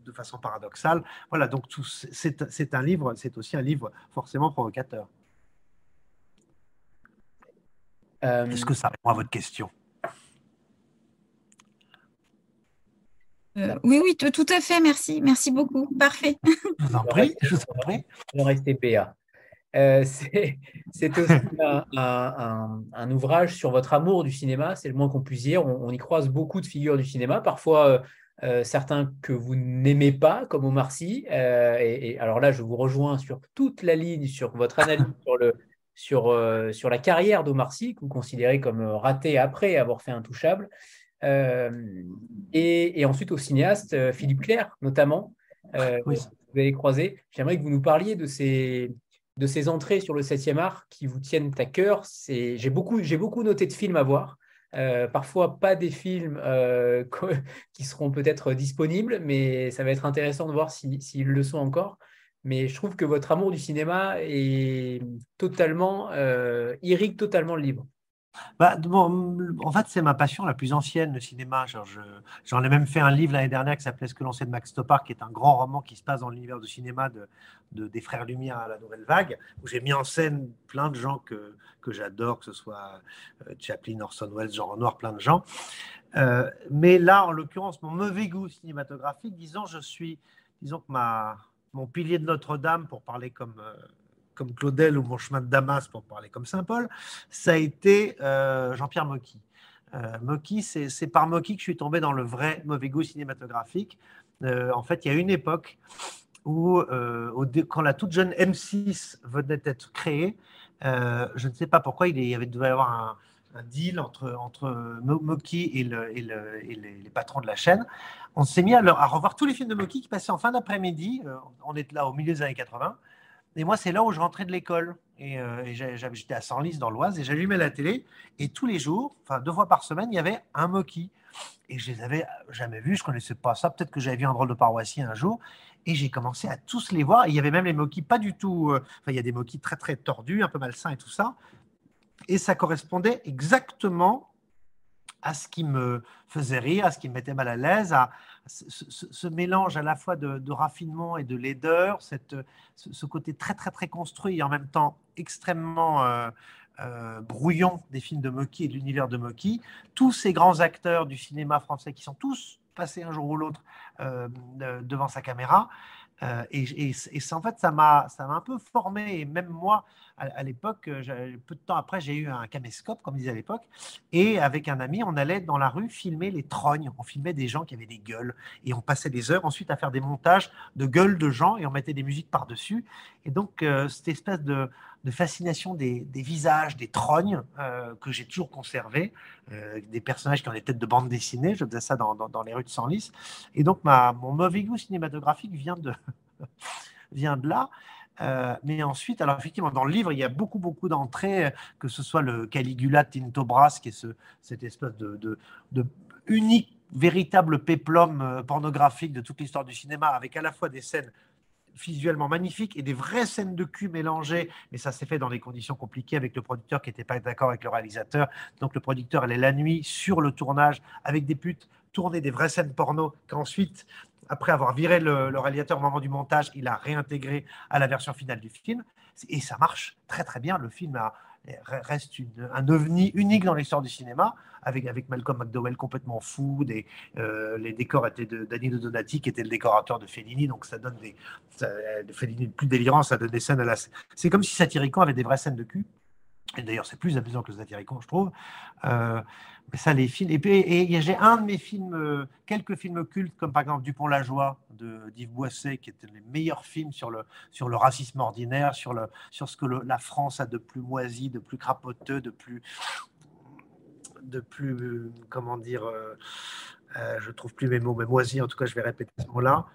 Speaker 2: de, façon paradoxale. Voilà, donc c'est un livre, c'est aussi un livre forcément provocateur. Euh, Est-ce que ça répond à votre question?
Speaker 3: Euh, oui, oui, tout à fait, merci. Merci beaucoup. Parfait.
Speaker 2: Je vous en prie, je vous en prie.
Speaker 1: rester PA. Euh, c'est aussi un, ouvrage sur votre amour du cinéma, c'est le moins qu'on puisse dire. On, y croise beaucoup de figures du cinéma, parfois euh, euh, certains que vous n'aimez pas, comme Omar Sy. Et, alors là, je vous rejoins sur toute la ligne, sur votre analyse sur, le, sur, sur la carrière d'Omar Sy, que vous considérez comme ratée après avoir fait Intouchable. Et, et, ensuite au cinéaste Philippe Clair, notamment. Vous avez croisé. J'aimerais que vous nous parliez de ces, de ces entrées sur le 7e art qui vous tiennent à cœur. J'ai beaucoup, beaucoup noté de films à voir. Euh, parfois pas des films euh, qui seront peut-être disponibles, mais ça va être intéressant de voir s'ils le sont encore. Mais je trouve que votre amour du cinéma est totalement, euh, irrigue totalement le livre.
Speaker 2: Bah, en fait, c'est ma passion la plus ancienne, le cinéma. J'en ai même fait un livre l'année dernière qui s'appelait Ce que l'on sait de Max Stoppard, qui est un grand roman qui se passe dans l'univers du cinéma de, des Frères Lumière à la Nouvelle Vague, où j'ai mis en scène plein de gens que, j'adore, que ce soit euh, Chaplin, Orson Welles, Jean Renoir, plein de gens. Euh, mais là, en l'occurrence, mon mauvais goût cinématographique, disons, je suis, disons que ma, mon pilier de Notre-Dame, pour parler comme. Euh, comme Claudel ou Mon chemin de Damas, pour parler comme Saint-Paul, ça a été euh, Jean-Pierre Mocky. Euh, Mocky, c'est par Mocky que je suis tombé dans le vrai mauvais goût cinématographique. Euh, en fait, il y a une époque où, quand la toute jeune M6 venait d'être créée, je ne sais pas pourquoi, il y avait, devait y avoir un, deal entre, entre Mocky et, le, et, le, et les, patrons de la chaîne. On s'est mis à, à, revoir tous les films de Mocky qui passaient en fin d'après-midi. on est là au milieu des années 80. Et moi, c'est là où je rentrais de l'école. Et, euh, j'étais à Senlis dans l'Oise et j'allumais la télé. Et tous les jours, enfin deux fois par semaine, il y avait un moki. Et je les avais jamais vus, je connaissais pas ça. Peut-être que j'avais vu un drôle de paroissien un jour. Et j'ai commencé à tous les voir. il y avait même les moquis pas du tout. Euh, il y a des moquis très très tordus, un peu malsains et tout ça. Et ça correspondait exactement à ce qui me faisait rire, à ce qui me mettait mal à l'aise, ce, mélange à la fois de, raffinement et de laideur, cette, ce, côté très très très construit et en même temps extrêmement euh, euh, brouillon des films de Mocky et de l'univers de Mocky. Tous ces grands acteurs du cinéma français qui sont tous passés un jour ou l'autre euh, devant sa caméra, euh, et, et, en fait, ça m'a un peu formé. Et même moi, à, l'époque, euh, peu de temps après, j'ai eu un caméscope, comme on disait à l'époque. Et avec un ami, on allait dans la rue filmer les trognes. On filmait des gens qui avaient des gueules. Et on passait des heures ensuite à faire des montages de gueules de gens et on mettait des musiques par-dessus. Et donc, euh, cette espèce de, fascination des, visages, des trognes que j'ai toujours conservé, des personnages qui ont des têtes de bande dessinée. Je faisais ça dans, les rues de Senlis. Et donc, mon mauvais goût cinématographique vient de là. Euh, mais ensuite, alors effectivement, dans le livre, il y a beaucoup, beaucoup d'entrées, que ce soit le Caligula Tintobras, qui est ce, cette espèce de, de, unique, véritable péplum euh, pornographique de toute l'histoire du cinéma, avec à la fois des scènes visuellement magnifique et des vraies scènes de cul mélangées. Mais ça s'est fait dans des conditions compliquées avec le producteur qui n'était pas d'accord avec le réalisateur. Donc le producteur allait la nuit sur le tournage avec des putes, tourner des vraies scènes porno qu'ensuite, après avoir viré le, le, réalisateur au moment du montage, il a réintégré à la version finale du film. Et ça marche très très bien. Le film reste un ovni unique dans l'histoire du cinéma, avec, Malcolm McDowell complètement fou. Euh, les décors étaient de Danilo Donati, qui était le décorateur de Fellini, donc ça donne des. Ça, de Fellini plus délirant, ça donne des scènes à la. C'est comme si Satyricon avait des vraies scènes de cul. Et d'ailleurs, c'est plus amusant que le Satyricon, je trouve. Euh, mais ça, les films. Et puis, j'ai un de mes films, euh, quelques films cultes, comme par exemple Dupont-la Joie de d'Yves Boisset, qui était les meilleurs films sur le, sur le racisme ordinaire, sur, le, sur ce que la France a de plus moisi, de plus crapoteux, de plus. de plus. comment dire. Euh, euh, je trouve plus mes mots, mais moisi, en tout cas, je vais répéter ce mot-là.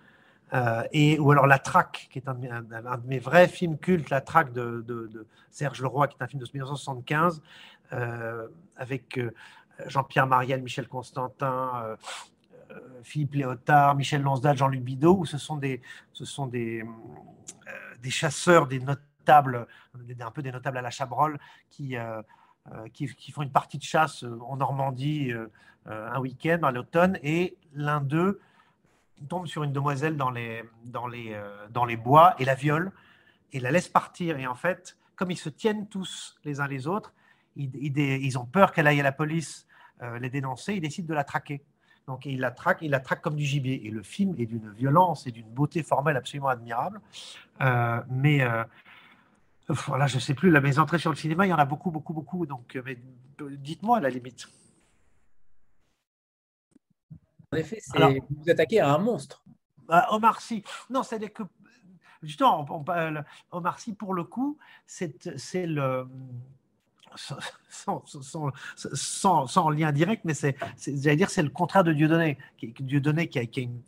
Speaker 2: Euh, et, ou alors La Traque, qui est un de, mes, vrais films cultes, La Traque de, Serge Leroy, qui est un film de 1975, euh, avec euh, Jean-Pierre Mariel, Michel Constantin, Philippe Léotard, Michel Lonsdal, Jean-Luc Bidot, où ce sont des, ce sont des, des chasseurs, des notables, un peu des notables à la Chabrol, qui, qui, qui, font une partie de chasse en Normandie un week-end, à l'automne, et l'un d'eux tombe sur une demoiselle dans les, dans les, euh, dans les bois et la viole et la laisse partir. Et en fait, comme ils se tiennent tous les uns les autres, ils, ils, ont peur qu'elle aille à la police euh, les dénoncer, ils décident de la traquer. Donc ils la traquent, ils la traquent comme du gibier. Et le film est d'une violence et d'une beauté formelle absolument admirable. Euh, mais voilà, je ne sais plus, là, mes entrées sur le cinéma, il y en a beaucoup, beaucoup, beaucoup. Donc dites-moi à la limite.
Speaker 1: En effet, c'est vous attaquez à un monstre.
Speaker 2: Bah, Omar Sy. Non, c'est que justement, on, Omar Sy, pour le coup, c'est le sans, sans, sans, lien direct, mais c'est, j'allais dire, c'est le contraire de Dieudonné. Dieudonné qui a, qui a une,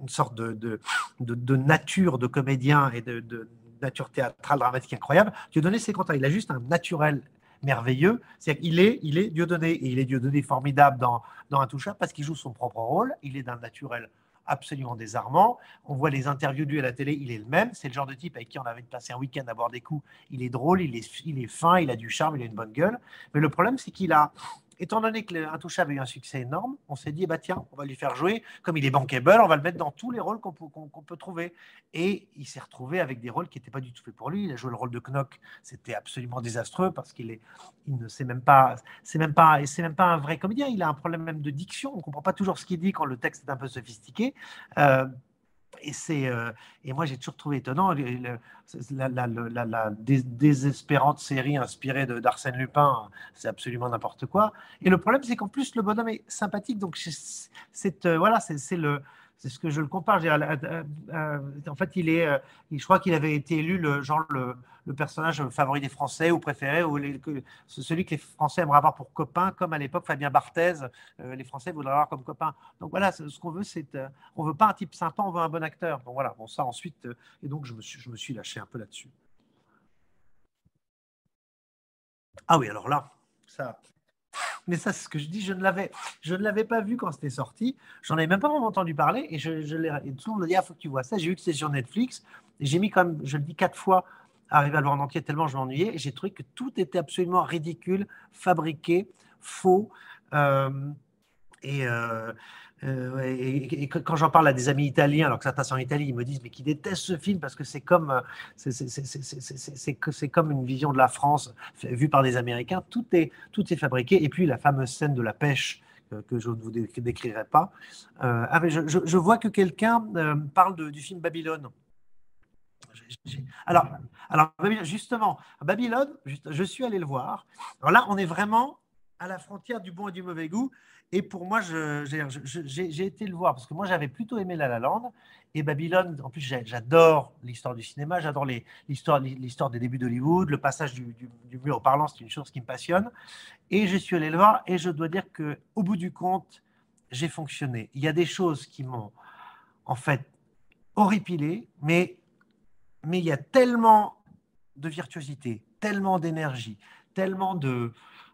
Speaker 2: une, sorte de, de, de, nature de comédien et de, nature théâtrale dramatique incroyable. Dieudonné, c'est le contraire. Il a juste un naturel merveilleux. C'est-à-dire qu'il est, il est Dieudonné, et il est Dieudonné formidable dans, dans Intouchable parce qu'il joue son propre rôle, il est d'un naturel absolument désarmant. On voit les interviews de lui à la télé, il est le même. C'est le genre de type avec qui on avait passé un week-end à boire des coups. Il est drôle, il est, il est fin, il a du charme, il a une bonne gueule. Mais le problème, c'est qu'il a, étant donné que Intouchable a eu un succès énorme, on s'est dit, bah tiens, on va lui faire jouer, comme il est bankable, on va le mettre dans tous les rôles qu'on peut, trouver. Et il s'est retrouvé avec des rôles qui n'étaient pas du tout faits pour lui. Il a joué le rôle de Knock, c'était absolument désastreux parce qu'il il ne sait même pas, c'est même pas, c'est même pas un vrai comédien. Il a un problème même de diction. On ne comprend pas toujours ce qu'il dit quand le texte est un peu sophistiqué. Euh, et, euh, et moi, j'ai toujours trouvé étonnant la, la, désespérante série inspirée d'Arsène Lupin, c'est absolument n'importe quoi. Et le problème, c'est qu'en plus, le bonhomme est sympathique. Donc, c'est, euh, voilà, c'est le, c'est ce que je le compare. en fait, il est, euh, je crois qu'il avait été élu le genre le, personnage favori des Français ou préféré, ou celui que les Français aimeraient avoir pour copain, comme à l'époque Fabien Barthez, euh, les Français voudraient avoir comme copain. Donc voilà, ce qu'on veut, c'est, euh, on veut pas un type sympa, on veut un bon acteur. Bon voilà, bon ça ensuite, et donc je me suis, je me suis lâché un peu là-dessus. Ah oui, alors là, ça, mais ça, c'est ce que je dis, je ne l'avais, je ne l'avais pas vu quand c'était sorti. J'en avais même pas entendu parler et je, l'ai, tout le monde me dit, ah, faut que tu vois ça. J'ai vu que c'était sur Netflix et j'ai mis quand même, je le dis quatre fois, arriver à le voir en entier tellement je m'ennuyais et j'ai trouvé que tout était absolument ridicule, fabriqué, faux. Euh, et, euh, euh, et, quand j'en parle à des amis italiens, alors que certains sont en Italie, ils me disent mais qui détestent ce film parce que c'est comme c'est comme une vision de la France vue par des Américains. Tout est tout est fabriqué. Et puis la fameuse scène de la pêche euh, que je ne vous décrirai pas. ah, mais je, je, vois que quelqu'un parle du film Babylone. Alors, alors, justement, Babylone, je suis allé le voir. Alors là, on est vraiment à la frontière du bon et du mauvais goût. Et pour moi, j'ai été le voir parce que moi, j'avais plutôt aimé La La Land et Babylone. En plus, j'adore l'histoire du cinéma, j'adore l'histoire des débuts d'Hollywood, le passage du, du, mur au parlant, c'est une chose qui me passionne. Et je suis allé le voir et je dois dire que au bout du compte, j'ai fonctionné. Il y a des choses qui m'ont en fait horripilé, mais mais il y a tellement de virtuosité, tellement d'énergie, tellement de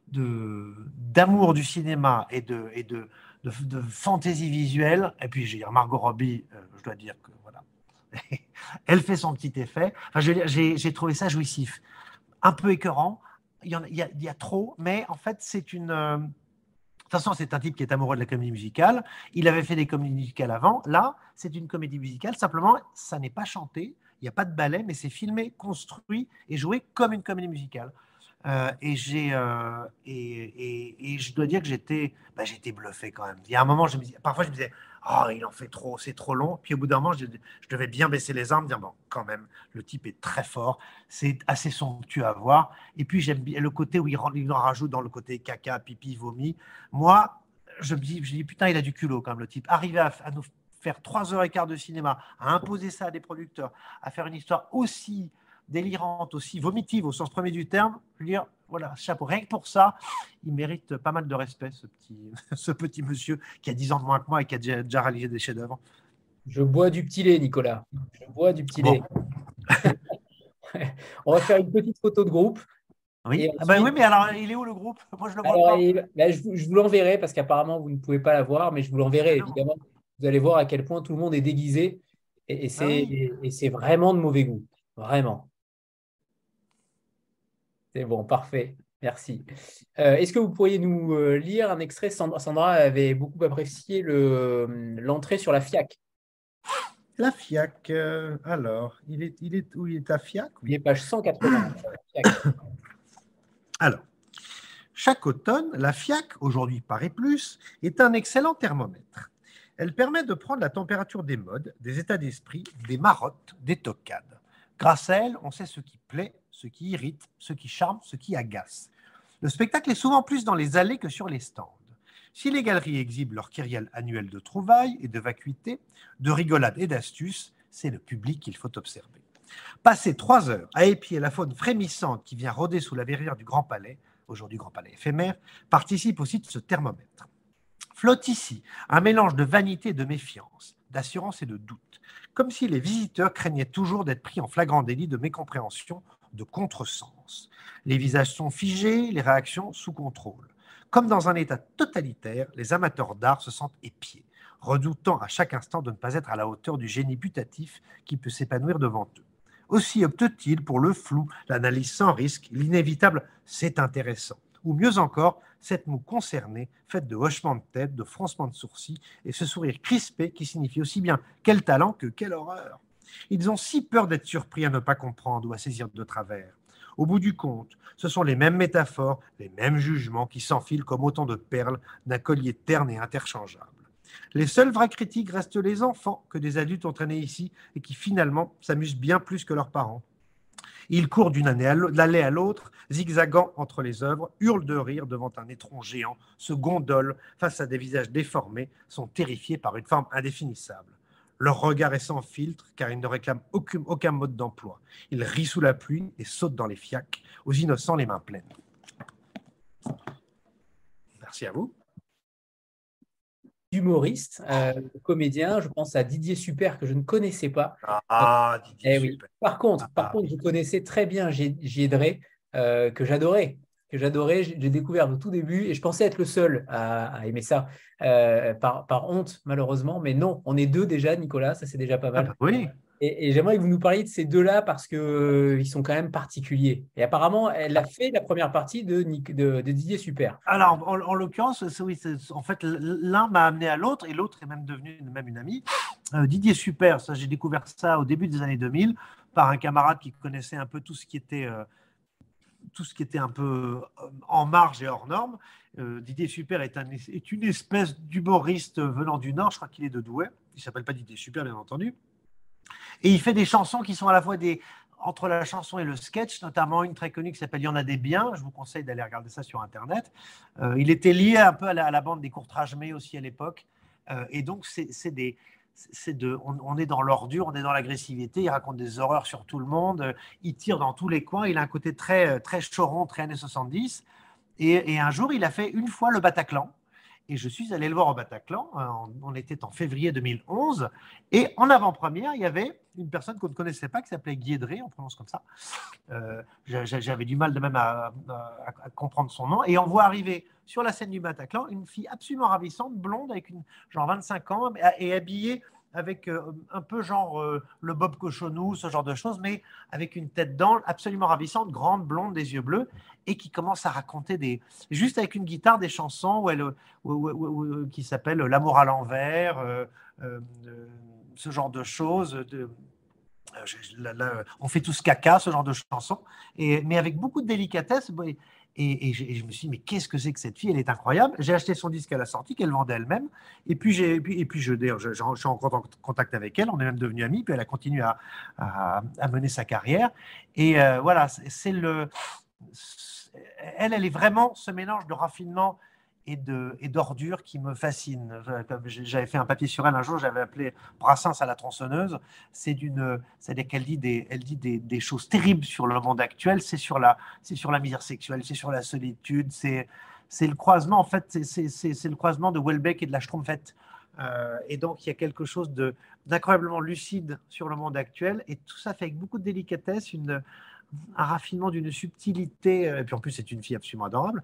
Speaker 2: d'amour du cinéma et de, et de, de, fantaisie visuelle. Et puis, j'ai Margot Robbie, euh, je dois dire que voilà, Elle fait son petit effet. Enfin, j'ai trouvé ça jouissif. Un peu écœurant. Il y, il y, a, trop, mais en fait, c'est une. Euh, de toute façon, c'est un type qui est amoureux de la comédie musicale. Il avait fait des comédies musicales avant. Là, c'est une comédie musicale. Simplement, ça n'est pas chanté. Il n'y a pas de ballet, mais c'est filmé, construit et joué comme une comédie musicale. Euh, et, j'ai, euh, et, et, je dois dire que j'étais, bah, j'étais bluffé quand même. Il y a un moment, je me parfois je me disais, oh, il en fait trop, c'est trop long. Puis au bout d'un moment, je, devais bien baisser les armes, dire, bon, quand même, le type est très fort, c'est assez somptueux à voir. Et puis j'aime bien le côté où il, il en rajoute dans le côté caca, pipi, vomi. Moi, je me dis, je dis, putain, il a du culot quand même, le type. Arriver à, à nous faire trois heures et quart de cinéma, à imposer ça à des producteurs, à faire une histoire aussi délirante, aussi vomitive au sens premier du terme, je veux dire, voilà, chapeau. Rien que pour ça, il mérite pas mal de respect, ce petit, ce petit monsieur qui a 10 ans de moins que moi et qui a déjà, réalisé des chefs-d'œuvre.
Speaker 1: Je bois du petit lait, Nicolas. Je bois du petit lait. On va faire une petite photo de groupe.
Speaker 2: Oui. Ah bah oui, mais alors il est où le groupe? Moi je le vois pas.
Speaker 1: Bah, je, vous l'enverrai parce qu'apparemment vous ne pouvez pas la voir, mais je vous l'enverrai ah évidemment. Vous allez voir à quel point tout le monde est déguisé et, ah et c'est vraiment de mauvais goût. Vraiment. C'est bon, parfait. Merci. Euh, est-ce que vous pourriez nous euh, lire un extrait? Sandra, avait beaucoup apprécié euh, l'entrée sur la FIAC.
Speaker 4: La FIAC, alors, il est, il est où il est à FIAC
Speaker 1: Il est page 180.
Speaker 4: alors, chaque automne, la FIAC, aujourd'hui Paris Plus, est un excellent thermomètre. Elle permet de prendre la température des modes, des états d'esprit, des marottes, des tocades. Grâce à elle, on sait ce qui plaît ce qui irrite, ce qui charme, ce qui agace. Le spectacle est souvent plus dans les allées que sur les stands. Si les galeries exhibent leur kyrielle annuel de trouvailles et de vacuité, de rigolades et d'astuces, c'est le public qu'il faut observer. Passer trois heures à épier la faune frémissante qui vient rôder sous la verrière du Grand Palais, aujourd'hui Grand Palais éphémère, participe aussi de ce thermomètre. Flotte ici un mélange de vanité et de méfiance, d'assurance et de doute, comme si les visiteurs craignaient toujours d'être pris en flagrant délit de mécompréhension de contresens. Les visages sont figés, les réactions sous contrôle. Comme dans un état totalitaire, les amateurs d'art se sentent épiés, redoutant à chaque instant de ne pas être à la hauteur du génie putatif qui peut s'épanouir devant eux. Aussi optent-ils pour le flou, l'analyse sans risque, l'inévitable c'est intéressant. Ou mieux encore, cette moue concernée, faite de hochements de tête, de froncements de sourcils et ce sourire crispé qui signifie aussi bien quel talent que quelle horreur. Ils ont si peur d'être surpris à ne pas comprendre ou à saisir de travers. Au bout du compte, ce sont les mêmes métaphores, les mêmes jugements qui s'enfilent comme autant de perles d'un collier terne et interchangeable. Les seuls vrais critiques restent les enfants que des adultes ont traînés ici et qui finalement s'amusent bien plus que leurs parents. Ils courent d'une allée à l'autre, zigzagant entre les œuvres, hurlent de rire devant un étron géant, se gondolent face à des visages déformés, sont terrifiés par une forme indéfinissable. Leur regard est sans filtre car ils ne réclament aucun, mode d'emploi. Ils rient sous la pluie et sautent dans les fiacs, aux innocents les mains pleines. Merci à vous.
Speaker 1: Humoriste, euh, comédien, je pense à Didier Super que je ne connaissais pas.
Speaker 2: Ah, Didier
Speaker 1: eh Super. Par contre, par ah. contre, je connaissais très bien Giedré, euh, que j'adorais que j'adorais, j'ai découvert au tout début et je pensais être le seul à, aimer ça euh, par, honte malheureusement, mais non, on est deux déjà, Nicolas, ça c'est déjà pas mal. Ah
Speaker 2: bah oui.
Speaker 1: Et, j'aimerais que vous nous parliez de ces deux-là parce qu'ils euh, sont quand même particuliers. Et apparemment, elle a fait la première partie de, de, Didier Super.
Speaker 2: Alors, en, l'occurrence, oui, en fait, l'un m'a amené à l'autre et l'autre est même devenu même une amie. Euh, Didier Super, ça j'ai découvert ça au début des années 2000 par un camarade qui connaissait un peu tout ce qui était tout ce qui était un peu euh, en marge et hors norme. Euh, Didier Super est, une espèce d'humoriste venant du Nord, je crois qu'il est de Douai. Il s'appelle pas Didier Super, bien entendu. Et il fait des chansons qui sont à la fois des, entre la chanson et le sketch, notamment une très connue qui s'appelle Il y en a des biens. Je vous conseille d'aller regarder ça sur Internet. Euh, il était lié un peu à la, bande des courtrages mais aussi à l'époque. et donc, c'est des, on, est dans l'ordure, on est dans l'agressivité, il raconte des horreurs sur tout le monde, il tire dans tous les coins, il a un côté très, très choron, très années 70. Et, et un jour, il a fait une fois le Bataclan. Et je suis allé le voir au Bataclan, on était en février 2011, et en avant-première, il y avait une personne qu'on ne connaissait pas qui s'appelait Guédré, on prononce comme ça. Euh, j'avais du mal de même à, comprendre son nom. Et on voit arriver sur la scène du Bataclan une fille absolument ravissante, blonde, avec une, genre 25 ans, et habillée avec euh, un peu genre euh, le Bob Cochonou, ce genre de choses, mais avec une tête d'ange absolument ravissante, grande, blonde, des yeux bleus, et qui commence à raconter des, juste avec une guitare des chansons où elle, qui s'appelle L'amour à l'envers, euh, ce genre de choses. De, on fait tout ce caca, ce genre de chansons, et, mais avec beaucoup de délicatesse. Et, je, me suis dit, mais qu'est-ce que c'est que cette fille? Elle est incroyable. J'ai acheté son disque à la sortie qu'elle vendait elle-même. Et puis, et puis, et puis je, je, je, suis en contact avec elle. On est même devenus amis. Puis elle a continué à, à, mener sa carrière. Et euh, voilà, c'est le. Elle, elle est vraiment ce mélange de raffinement et d'ordures et qui me fascinent. J'avais fait un papier sur elle un jour, j'avais appelé Brassens à la tronçonneuse. C'est d'une, c'est-à-dire qu'elle dit des, elle dit des, des, choses terribles sur le monde actuel. C'est sur la, sur la misère sexuelle, c'est sur la solitude, c'est, le croisement en fait, c'est le croisement de Welbeck et de la Schtroumpfette. Euh, et donc il y a quelque chose d'incroyablement lucide sur le monde actuel et tout ça fait avec beaucoup de délicatesse, une, un raffinement d'une subtilité. Et puis en plus c'est une fille absolument adorable.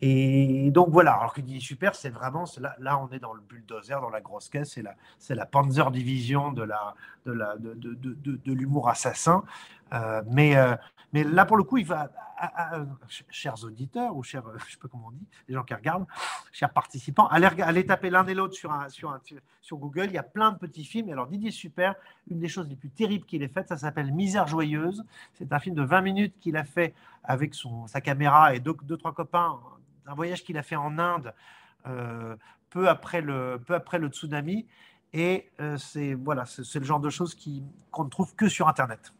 Speaker 2: Et donc voilà, alors que dit super, c'est vraiment, là, là, on est dans le bulldozer, dans la grosse caisse, c'est la, la Panzer Division de, la, de, la, de, de, de, de l'humour assassin. Euh, mais, euh, mais là, pour le coup, il va, chers auditeurs, ou chers, je sais pas comment on dit, les gens qui regardent, chers participants, allez, taper l'un et l'autre sur, Google. Il y a plein de petits films. Alors, Didier Super, une des choses les plus terribles qu'il ait faites, ça s'appelle Misère joyeuse. C'est un film de 20 minutes qu'il a fait avec sa caméra et deux, deux trois copains un voyage qu'il a fait en Inde euh, peu, après le, tsunami. Et euh, c'est voilà, c'est le genre de choses qu'on ne trouve que sur Internet.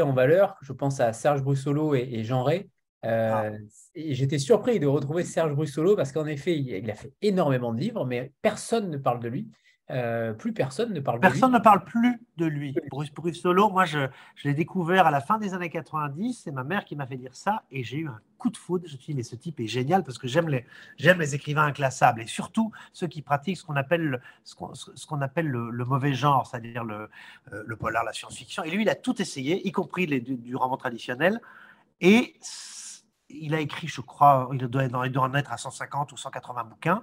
Speaker 1: En valeur, je pense à Serge Brussolo et, Jean Ray. Euh, ah. J'étais surpris de retrouver Serge Brussolo parce qu'en effet, il, a fait énormément de livres, mais personne ne parle de lui. Euh, plus personne ne parle
Speaker 2: personne de lui. ne parle plus de lui. Bruce, Bruce Solo, moi, je, je l'ai découvert à la fin des années 90. C'est ma mère qui m'a fait dire ça et j'ai eu un coup de foudre. Je me suis dit, mais ce type est génial parce que j'aime les, j'aime les écrivains inclassables et surtout ceux qui pratiquent ce qu'on appelle, ce qu'on, ce qu'on appelle le, mauvais genre, c'est-à-dire le, euh, le polar, la science-fiction. Et lui, il a tout essayé, y compris les, du, roman traditionnel. Et il a écrit, je crois, il doit, en être à 150 ou 180 bouquins.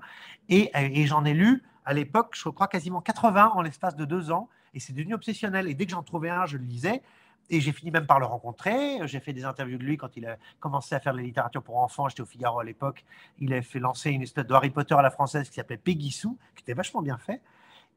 Speaker 2: Et, et j'en ai lu à l'époque, je crois quasiment 80 en l'espace de deux ans, et c'est devenu obsessionnel. Et dès que j'en trouvais un, je le lisais. Et j'ai fini même par le rencontrer. J'ai fait des interviews de lui quand il a commencé à faire de la littérature pour enfants. J'étais au Figaro à l'époque. Il a fait lancer une espèce de Harry Potter à la française qui s'appelait Peggy Sue, qui était vachement bien fait.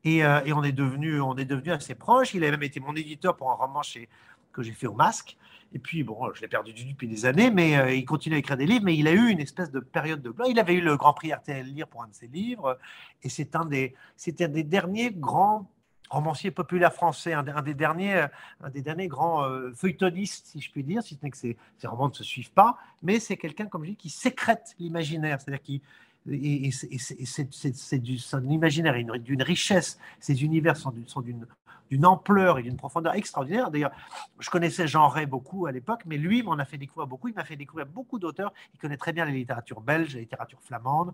Speaker 2: Et, euh, on est devenu, on est devenu assez proches. Il a même été mon éditeur pour un roman chez, que j'ai fait au Masque. Et puis, bon, je l'ai perdu du depuis des années, mais euh, il continue à écrire des livres. Mais il a eu une espèce de période de blanc. Il avait eu le Grand Prix RTL Lire pour un de ses livres. Et c'est un des, c'était des derniers grands romanciers populaires français, un, des, derniers, un des derniers grands euh, feuilletonistes, si je puis dire, si ce n'est que ces, romans ne se suivent pas. Mais c'est quelqu'un, comme je dis, qui sécrète l'imaginaire. C'est-à-dire qui et, c'est son imaginaire d'une richesse. Ces univers sont d'une d'une ampleur et d'une profondeur extraordinaire. D'ailleurs, je connaissais Jean Ray beaucoup à l'époque, mais lui m'en a fait découvrir beaucoup. Il m'a fait découvrir beaucoup d'auteurs. Il connaît très bien la littérature belge, la littérature flamande.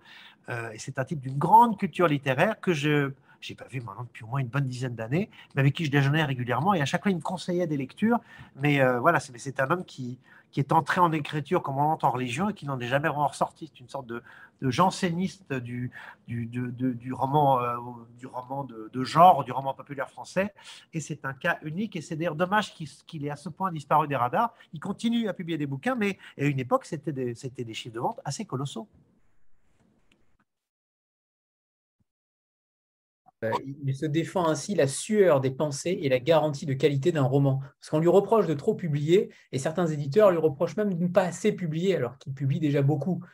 Speaker 2: Euh, et c'est un type d'une grande culture littéraire que je n'ai pas vu maintenant depuis au moins une bonne dizaine d'années, mais avec qui je déjeunais régulièrement. Et à chaque fois, il me conseillait des lectures. Mais euh, voilà, c'est un homme qui, qui est entré en écriture comme on l'entend en religion et qui n'en est jamais ressorti. C'est une sorte de, de janséniste du, du, du roman, euh, du roman de, genre, du roman populaire français. Et c'est un cas unique. Et c'est d'ailleurs dommage qu'il ait à ce point disparu des radars. Il continue à publier des bouquins, mais à une époque, c'était des, des chiffres de vente assez colossaux.
Speaker 1: Euh, il se défend ainsi la sueur des pensées et la garantie de qualité d'un roman. Parce qu'on lui reproche de trop publier, et certains éditeurs lui reprochent même de ne pas assez publier, alors qu'il publie déjà beaucoup.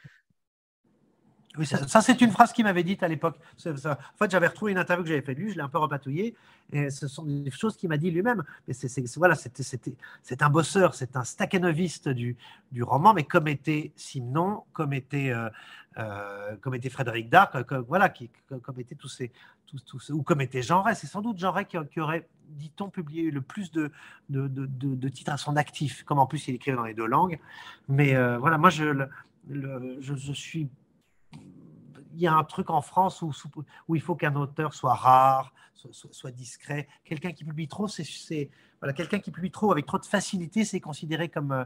Speaker 2: Oui, ça, c'est une phrase qu'il m'avait dite à l'époque. En fait, j'avais retrouvé une interview que j'avais faite lui, je l'ai un peu repatouillé, et ce sont des choses qu'il m'a dit lui-même. Mais c'est, voilà, c'est un bosseur, c'est un staccanoviste du, du roman, mais comme était Simon, comme était, euh, euh, comme était Frédéric Dard, comme, voilà, comme étaient tous ces, ou comme était Jean Ray. C'est sans doute Jean Ray qui, aurait, dit-on, publié le plus de, de, de, de, titres à son actif, comme en plus il écrivait dans les deux langues. Mais euh, voilà, moi, je suis il y a un truc en France où, il faut qu'un auteur soit rare, soit, discret. Quelqu'un qui publie trop, c'est voilà, quelqu'un qui publie trop avec trop de facilité, c'est considéré comme, euh,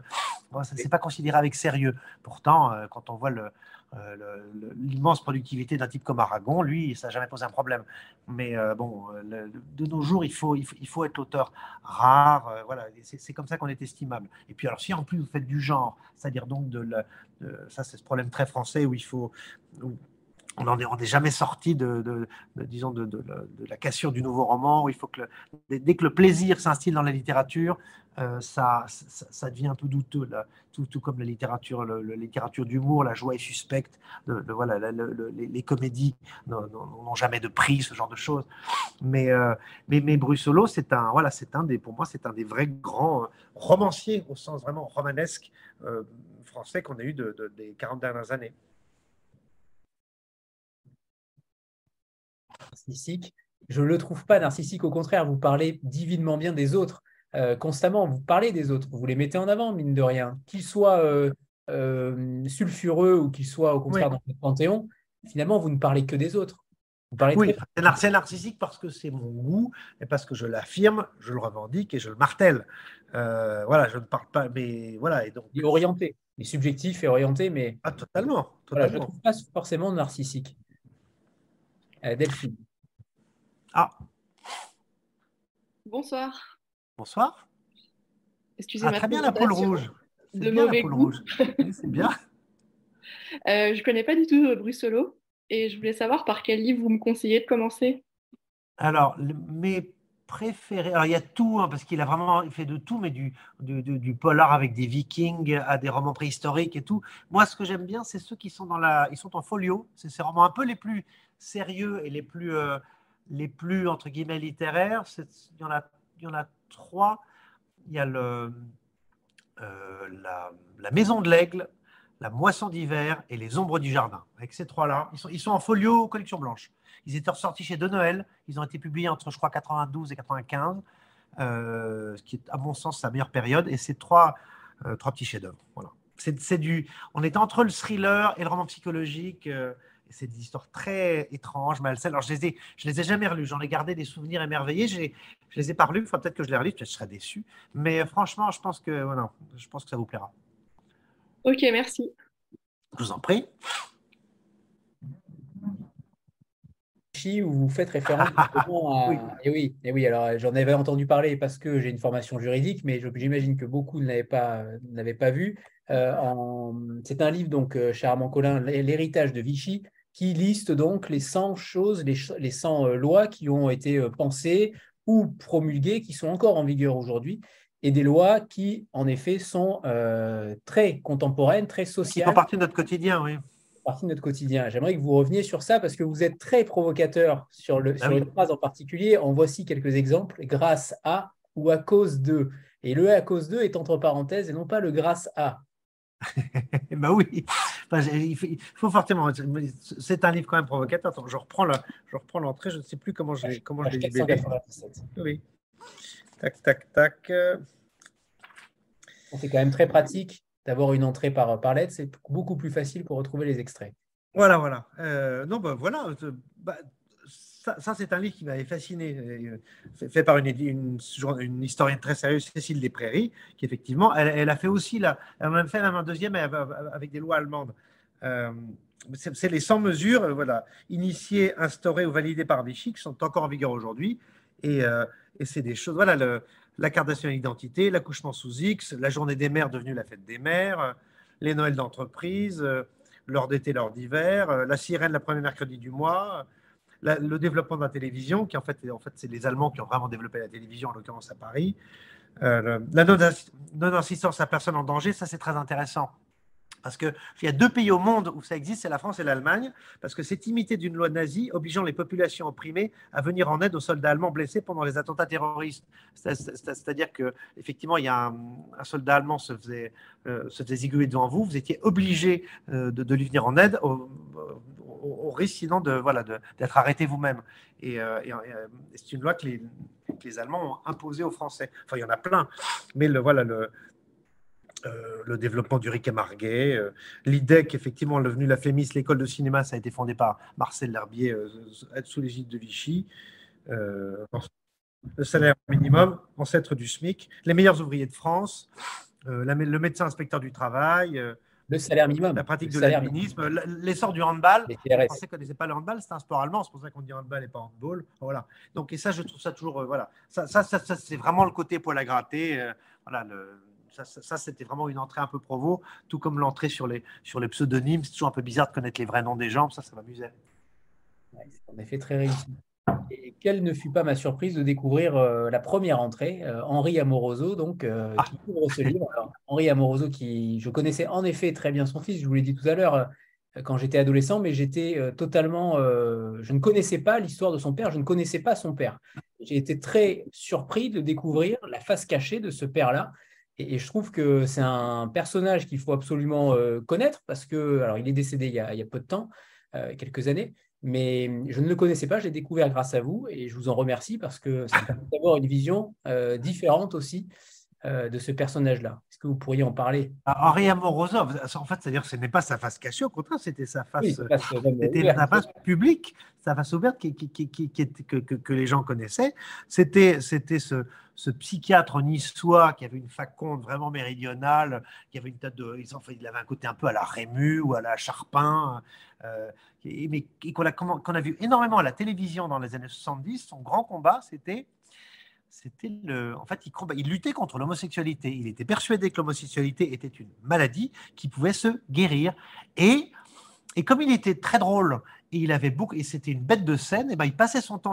Speaker 2: c'est pas considéré avec sérieux. Pourtant, euh, quand on voit euh, l'immense productivité d'un type comme Aragon, lui, ça n'a jamais posé un problème. Mais euh, bon, de nos jours, il faut, il faut, être auteur rare. voilà, c'est comme ça qu'on est estimable. Et puis, alors, si en plus vous faites du genre, c'est-à-dire donc de, ça, c'est ce problème très français où il faut, on n'en est, jamais sorti de, de, la cassure du nouveau roman, il faut que dès que le plaisir s'instille dans la littérature, euh, ça, ça, devient peu douteux, tout, tout, comme la littérature, d'humour, la joie est suspecte, voilà, les, comédies n'ont jamais de prix, ce genre de choses. Mais, euh, mais, c'est un, voilà, c'est un des, pour moi, c'est un des vrais grands euh, romanciers au sens vraiment romanesque français qu'on a eu des 40 dernières années.
Speaker 1: Narcissique. Je ne le trouve pas narcissique, au contraire, vous parlez divinement bien des autres euh, constamment, vous parlez des autres, vous les mettez en avant, mine de rien. Qu'ils soient euh, euh, sulfureux ou qu'ils soient au contraire dans le panthéon, finalement, vous ne parlez que des autres.
Speaker 2: oui, c'est narcissique parce que c'est mon goût et parce que je l'affirme, je le revendique et je le martèle. voilà, je ne parle pas, mais voilà. Et donc,
Speaker 1: il est orienté, il est subjectif et orienté, mais.
Speaker 2: Ah, totalement.
Speaker 1: totalement. je ne trouve pas forcément narcissique. Delphine.
Speaker 2: Ah.
Speaker 5: Bonsoir.
Speaker 2: Bonsoir.
Speaker 5: Excusez-moi.
Speaker 2: Ah, très bien la poule rouge.
Speaker 5: De mauvais goût.
Speaker 2: c'est bien.
Speaker 5: Euh, je ne connais pas du tout euh, Brussolo et je voulais savoir par quel livre vous me conseillez de commencer.
Speaker 2: Alors, mes préférés, alors il y a tout, hein, parce qu'il a vraiment fait de tout, mais du, du, polar avec des vikings à des romans préhistoriques et tout. Moi, ce que j'aime bien, c'est ceux qui sont, dans la, ils sont en folio. C'est ces romans un peu les plus sérieux et les plus, euh, les plus entre guillemets, littéraires. Il y, en a, y en a trois. Il y a le, euh, la, Maison de l'Aigle, La Moisson d'hiver et Les Ombres du Jardin. Avec ces trois-là, ils sont, ils sont en folio collection blanche. Ils étaient ressortis chez De Noël. Ils ont été publiés entre, je crois, 92 et 95, euh, ce qui est, à mon sens, sa meilleure période. Et c'est trois, euh, trois petits chefs-d'œuvre. Voilà. C'est, du, on est entre le thriller et le roman psychologique c'est des histoires très étranges, malsaines. Alors, je les ai, je les ai jamais relues. J'en ai gardé des souvenirs émerveillés. Je les ai pas relus. Enfin, peut-être que je les relis. Peut-être que je serais déçu. Mais franchement, je pense que, voilà, je pense que ça vous plaira.
Speaker 5: Ok, merci.
Speaker 2: Je vous en prie.
Speaker 1: où vous faites référence à... oui. Et oui, et oui, alors j'en avais entendu parler parce que j'ai une formation juridique, mais j'imagine que beaucoup ne l'avaient pas, pas vu. Euh, c'est un livre, donc, euh, cher Armand Collin, L'héritage de Vichy, qui liste donc les 100 choses, les, 100 euh, lois qui ont été euh, pensées ou promulguées, qui sont encore en vigueur aujourd'hui, et des lois qui, en effet, sont euh, très contemporaines, très sociales. Qui
Speaker 2: font partie de notre quotidien, oui.
Speaker 1: Partie de notre quotidien. J'aimerais que vous reveniez sur ça parce que vous êtes très provocateur sur, le, ah sur une phrase en particulier. En voici quelques exemples. Grâce à ou à cause de. Et le à cause de est entre parenthèses et non pas le grâce à.
Speaker 2: bah oui, il, faut, fortement. C'est un livre quand même provocateur. Attends, je reprends je reprends l'entrée. Je ne sais plus comment je l'ai comment Oui. Tac, tac, tac.
Speaker 1: C'est quand même très pratique d'avoir une entrée par, par lettre. C'est beaucoup plus facile pour retrouver les extraits.
Speaker 2: Voilà, voilà. Euh, non, bah voilà. Euh, bah, ça, c'est un livre qui m'avait fasciné, euh, fait par une, historienne très sérieuse, Cécile Desprairies, qui effectivement, elle, a fait aussi, la, elle a même fait un deuxième avec des lois allemandes. Euh, c'est les 100 mesures euh, voilà, initiées, instaurées ou validées par Vichy qui sont encore en vigueur aujourd'hui. Et, c'est des choses, voilà, la carte nationale d'identité, l'accouchement sous X, la journée des mères devenue la fête des mères, les Noëls d'entreprise, l'heure d'été, l'heure d'hiver, la sirène, la première mercredi du mois, le développement de la télévision, qui en fait, c'est les Allemands qui ont vraiment développé la télévision, en l'occurrence à Paris. Euh, la non-assistance à personne en danger, ça c'est très intéressant. Parce qu'il y a deux pays au monde où ça existe, c'est la France et l'Allemagne, parce que c'est imité d'une loi nazie obligeant les populations opprimées à venir en aide aux soldats allemands blessés pendant les attentats terroristes. C'est-à-dire que effectivement, un, soldat allemand se faisait, euh, se faisait devant vous, vous étiez obligé euh, de, lui venir en aide au, risque sinon de voilà d'être arrêté vous-même. Et, euh, c'est une loi que les, les Allemands ont imposée aux Français. Enfin, il y en a plein, mais le voilà le euh, le développement du Rick et Marguet, euh, l'IDEC, effectivement, devenu la FEMIS, l'école de cinéma, ça a été fondé par Marcel L'Herbier euh, sous l'égide de Vichy. le salaire minimum, ancêtre du SMIC, les meilleurs ouvriers de France, le médecin inspecteur du travail,
Speaker 1: Le salaire minimum.
Speaker 2: La pratique de l'alpinisme, l'essor du handball. Les Français ne connaissaient pas le handball, c'est un sport allemand, c'est pour ça qu'on dit handball et pas handball. Voilà. Donc, et ça, je trouve ça toujours. Euh, voilà. Ça, ça, ça, c'est vraiment le côté poil à gratter. Euh, voilà, le, ça, c'était vraiment une entrée un peu provo, tout comme l'entrée sur les, sur les pseudonymes. C'est toujours un peu bizarre de connaître les vrais noms des gens, ça, ça m'amusait.
Speaker 1: c'est en effet très réussi. Et quelle ne fut pas ma surprise de découvrir euh, la première entrée, euh, Henri Amoroso, donc, euh, ah. qui ouvre ce livre. Henri Amoroso, qui je connaissais en effet très bien son fils, je vous l'ai dit tout à l'heure, quand j'étais adolescent, mais j'étais totalement. je ne connaissais pas l'histoire de son père, je ne connaissais pas son père. J'ai été très surpris de découvrir la face cachée de ce père-là, et, je trouve que c'est un personnage qu'il faut absolument euh, connaître parce que, alors il est décédé il y a, peu de temps, euh, quelques années, mais je ne le connaissais pas, je l'ai découvert grâce à vous et je vous en remercie parce que ça permet d'avoir une vision euh, différente aussi de ce personnage-là. Est-ce que vous pourriez en parler?
Speaker 2: Ah, Henri Amoroso, en fait, c'est-à-dire ce n'est pas sa face cachée, au contraire, c'était sa face, c'était sa face publique, sa face ouverte qui, que, que, les gens connaissaient. C'était ce, ce psychiatre niçois qui avait une faconde vraiment méridionale, qui avait une tête de, il avait un côté un peu à la Rému ou à la Charpin, euh, mais qu'on a, qu'on a vu énormément à la télévision dans les années 70. Son grand combat, c'était c'était le. En fait, il, il luttait contre l'homosexualité. Il était persuadé que l'homosexualité était une maladie qui pouvait se guérir. Et, et comme il était très drôle et il avait beaucoup, et c'était une bête de scène. Et ben, il passait son temps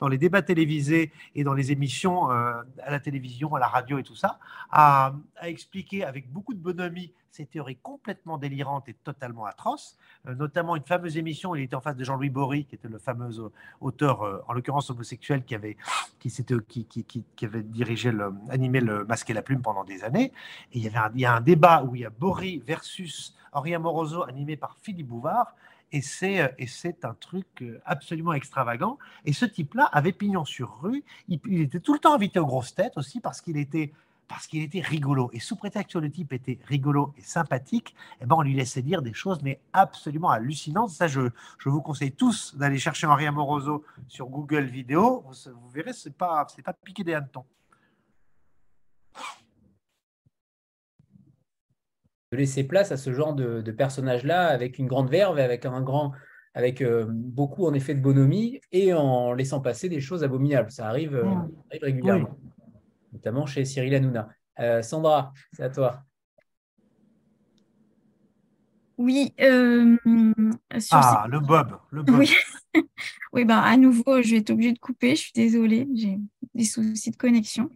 Speaker 2: dans les débats télévisés et dans les émissions euh, à la télévision, à la radio et tout ça, à, expliquer avec beaucoup de bonhomie ces théories complètement délirantes et totalement atroces, euh, notamment une fameuse émission il était en face de Jean-Louis Bory, qui était le fameux auteur, euh, en l'occurrence homosexuel, qui avait, qui, qui, qui, qui, avait dirigé, le, animé le Masque et la Plume pendant des années. Et il y, avait il y a un débat où il y a Bory versus Henri Amoroso, animé par Philippe Bouvard. Et c'est, euh, et c'est un truc euh, absolument extravagant. Et ce type-là avait pignon sur rue. Il, était tout le temps invité aux grosses têtes aussi parce qu'il était, parce qu'il était rigolo. Et sous prétexte que le type était rigolo et sympathique, eh ben on lui laissait dire des choses mais absolument hallucinantes. Ça, je, je vous conseille tous d'aller chercher Henri Amoroso sur Google Vidéo. Vous, vous verrez, c'est pas, pas piqué des hannetons.
Speaker 1: De laisser place à ce genre de, de personnage-là avec une grande verve, avec un grand, avec euh, beaucoup en effet de bonhomie et en laissant passer des choses abominables. Ça arrive, euh, mm. régulièrement, notamment chez Cyril Hanouna. Euh, Sandra, c'est à toi.
Speaker 3: Oui.
Speaker 2: ah, le Bob. Le Bob.
Speaker 3: Oui, oui ben, à nouveau, je vais être obligée de couper. Je suis désolée, j'ai des soucis de connexion.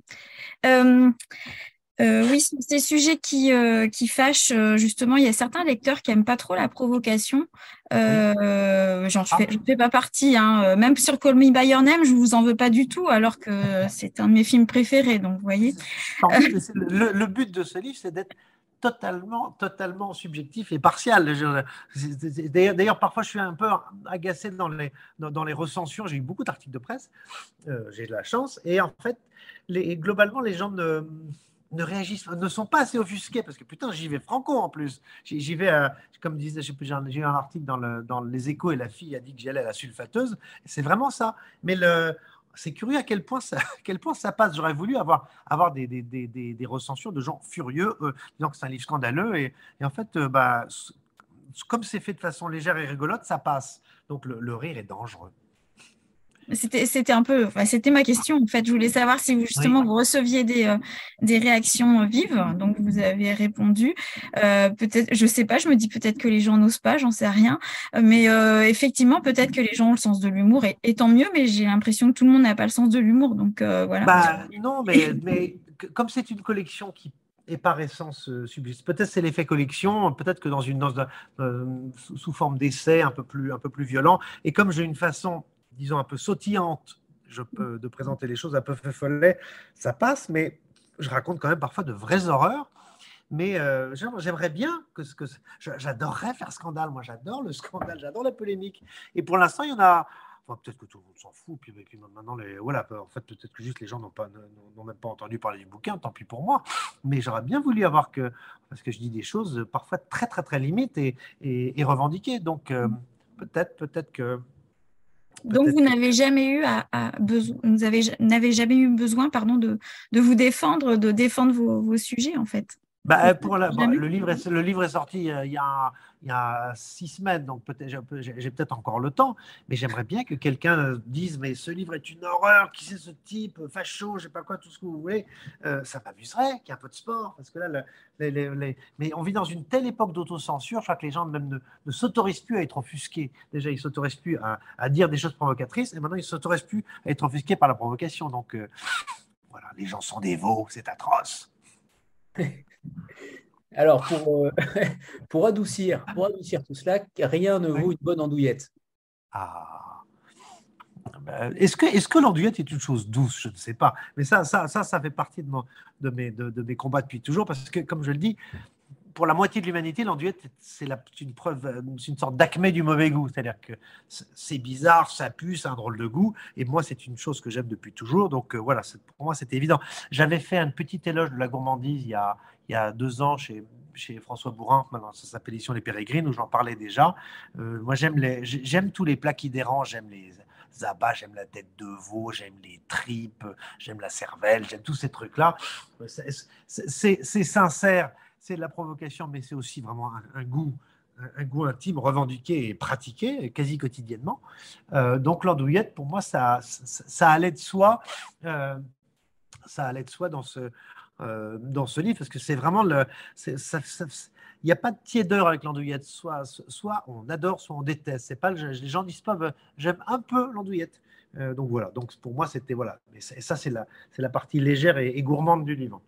Speaker 3: Euh, oui, c'est des sujets qui, euh, qui fâchent. Euh, justement, il y a certains lecteurs qui n'aiment pas trop la provocation. J'en fais, ah. fais, pas partie. Hein. Même sur Call Me By Your Name, je vous en veux pas du tout, alors que c'est un de mes films préférés. Donc, vous voyez.
Speaker 2: Le, but de ce livre, c'est d'être totalement, totalement subjectif et partial. D'ailleurs, parfois, je suis un peu agacé dans les, dans, les recensions. J'ai eu beaucoup d'articles de presse. J'ai de la chance. Et en fait, les, globalement, les gens ne ne réagissent, ne sont pas assez offusqués parce que putain, j'y vais franco en plus. J'y vais, euh, comme disait, j'ai eu un article dans, dans les échos et la fille a dit que j'y allais à la sulfateuse. C'est vraiment ça. Mais c'est curieux à quel point ça, passe. J'aurais voulu avoir, des, recensions de gens furieux, euh, disant que c'est un livre scandaleux. Et, et en fait, euh, bah, comme c'est fait de façon légère et rigolote, ça passe. Donc le rire est dangereux.
Speaker 3: C'était un peu, enfin, c'était ma question en fait. Je voulais savoir si vous, justement vous receviez des, euh, des réactions vives. Donc vous avez répondu. Euh, peut-être, je sais pas. Je me dis peut-être que les gens n'osent pas. J'en sais rien. Mais euh, effectivement, peut-être que les gens ont le sens de l'humour et, tant mieux. Mais j'ai l'impression que tout le monde n'a pas le sens de l'humour. Donc voilà.
Speaker 2: Bah, non, mais, mais comme c'est une collection qui est par essence subsiste. Peut-être c'est l'effet collection, peut-être que dans une dans, sous forme d'essai un peu plus un peu plus violent. Et comme j'ai une façon disons, un peu sautillante je peux, de présenter les choses un peu follet, ça passe, mais je raconte quand même parfois de vraies horreurs. Mais euh, j'aimerais bien que, que j'adorerais faire scandale. Moi, j'adore le scandale, j'adore la polémique. Et pour l'instant, il y en a. peut-être que tout le monde s'en fout. Puis, maintenant, les, voilà, en fait, peut-être que juste les gens n'ont pas, n'ont même pas entendu parler du bouquin. Tant pis pour moi. Mais j'aurais bien voulu avoir que, parce que je dis des choses parfois très, très, très limites et, et, revendiquées. Donc, euh, peut-être, peut-être que
Speaker 3: donc vous n'avez jamais eu à, besoin, n'avez jamais eu besoin, pardon, de, de, vous défendre, de défendre vos, vos, sujets en fait.
Speaker 2: bah, pour le, livre est, le livre est sorti euh, il, y a, il y a six semaines, donc peut-être j'ai peut-être encore le temps, mais j'aimerais bien que quelqu'un dise mais ce livre est une horreur, qui c'est ce type, facho, je sais pas quoi, tout ce que vous voulez. Euh, ça m'amuserait qu'il y ait un peu de sport, parce que là, mais on vit dans une telle époque d'autocensure, je crois que les gens même ne, s'autorisent plus à être offusqués. Déjà, ils s'autorisent plus à, dire des choses provocatrices, et maintenant ils s'autorisent plus à être offusqués par la provocation. Donc euh, voilà, les gens sont des veaux, c'est atroce.
Speaker 1: Alors, pour, euh, pour, adoucir, pour adoucir tout cela, rien ne vaut une bonne andouillette.
Speaker 2: Ah. Ben, est-ce que, est que l'andouillette est une chose douce? Je ne sais pas. Mais ça, ça, ça, ça fait partie de, de, mes, de, mes combats depuis toujours. Parce que, comme je le dis, pour la moitié de l'humanité, l'andouillette, c'est une preuve, c'est une sorte d'acmé du mauvais goût. C'est-à-dire que c'est bizarre, ça pue, c'est un drôle de goût. Et moi, c'est une chose que j'aime depuis toujours. Donc euh, voilà, pour moi, c'était évident. J'avais fait un petit éloge de la gourmandise il y a, il y a deux ans chez, François Bourrin, maintenant ça s'appelle Édition Les Pérégrines, où j'en parlais déjà. Euh, moi, j'aime, tous les plats qui dérangent, j'aime les abats, j'aime la tête de veau, j'aime les tripes, j'aime la cervelle, j'aime tous ces trucs-là. C'est, sincère, c'est de la provocation, mais c'est aussi vraiment un, goût un goût intime revendiqué et pratiqué quasi quotidiennement. Euh, donc l'andouillette, pour moi, ça, allait de soi. Euh, ça allait de soi dans ce, euh, dans ce livre, parce que c'est vraiment le. il n'y a pas de tiédeur avec l'andouillette. Soit, soit on adore, soit on déteste. C'est pas les gens disent pas bah, j'aime un peu l'andouillette. Euh, donc voilà. Donc pour moi c'était voilà. Et ça c'est la c'est la partie légère et, gourmande du livre.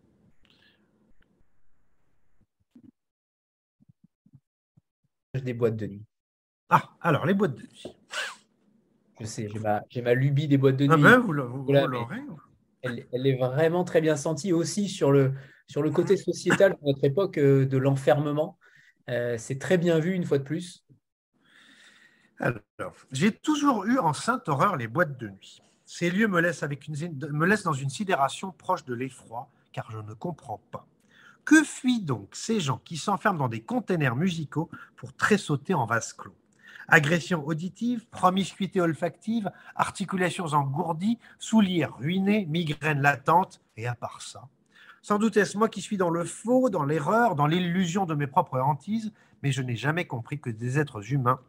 Speaker 1: Des boîtes de nuit.
Speaker 2: Ah alors les boîtes de nuit.
Speaker 1: Je sais, j'ai ma, ma lubie des boîtes de ah nuit.
Speaker 2: Ben, vous, l'aurez
Speaker 1: elle, est vraiment très bien sentie aussi sur le, côté sociétal de notre époque euh, de l'enfermement. Euh, c'est très bien vu une fois de plus.
Speaker 2: Alors, j'ai toujours eu en sainte horreur les boîtes de nuit. Ces lieux me laissent, me laissent dans une sidération proche de l'effroi, car je ne comprends pas. Que fuient donc ces gens qui s'enferment dans des containers musicaux pour tressauter en vase clos? Agression auditive, promiscuité olfactive, articulations engourdies, souliers ruinés, migraine latente, et à part ça. Sans doute est-ce moi qui suis dans le faux, dans l'erreur, dans l'illusion de mes propres hantises, mais je n'ai jamais compris que des êtres humains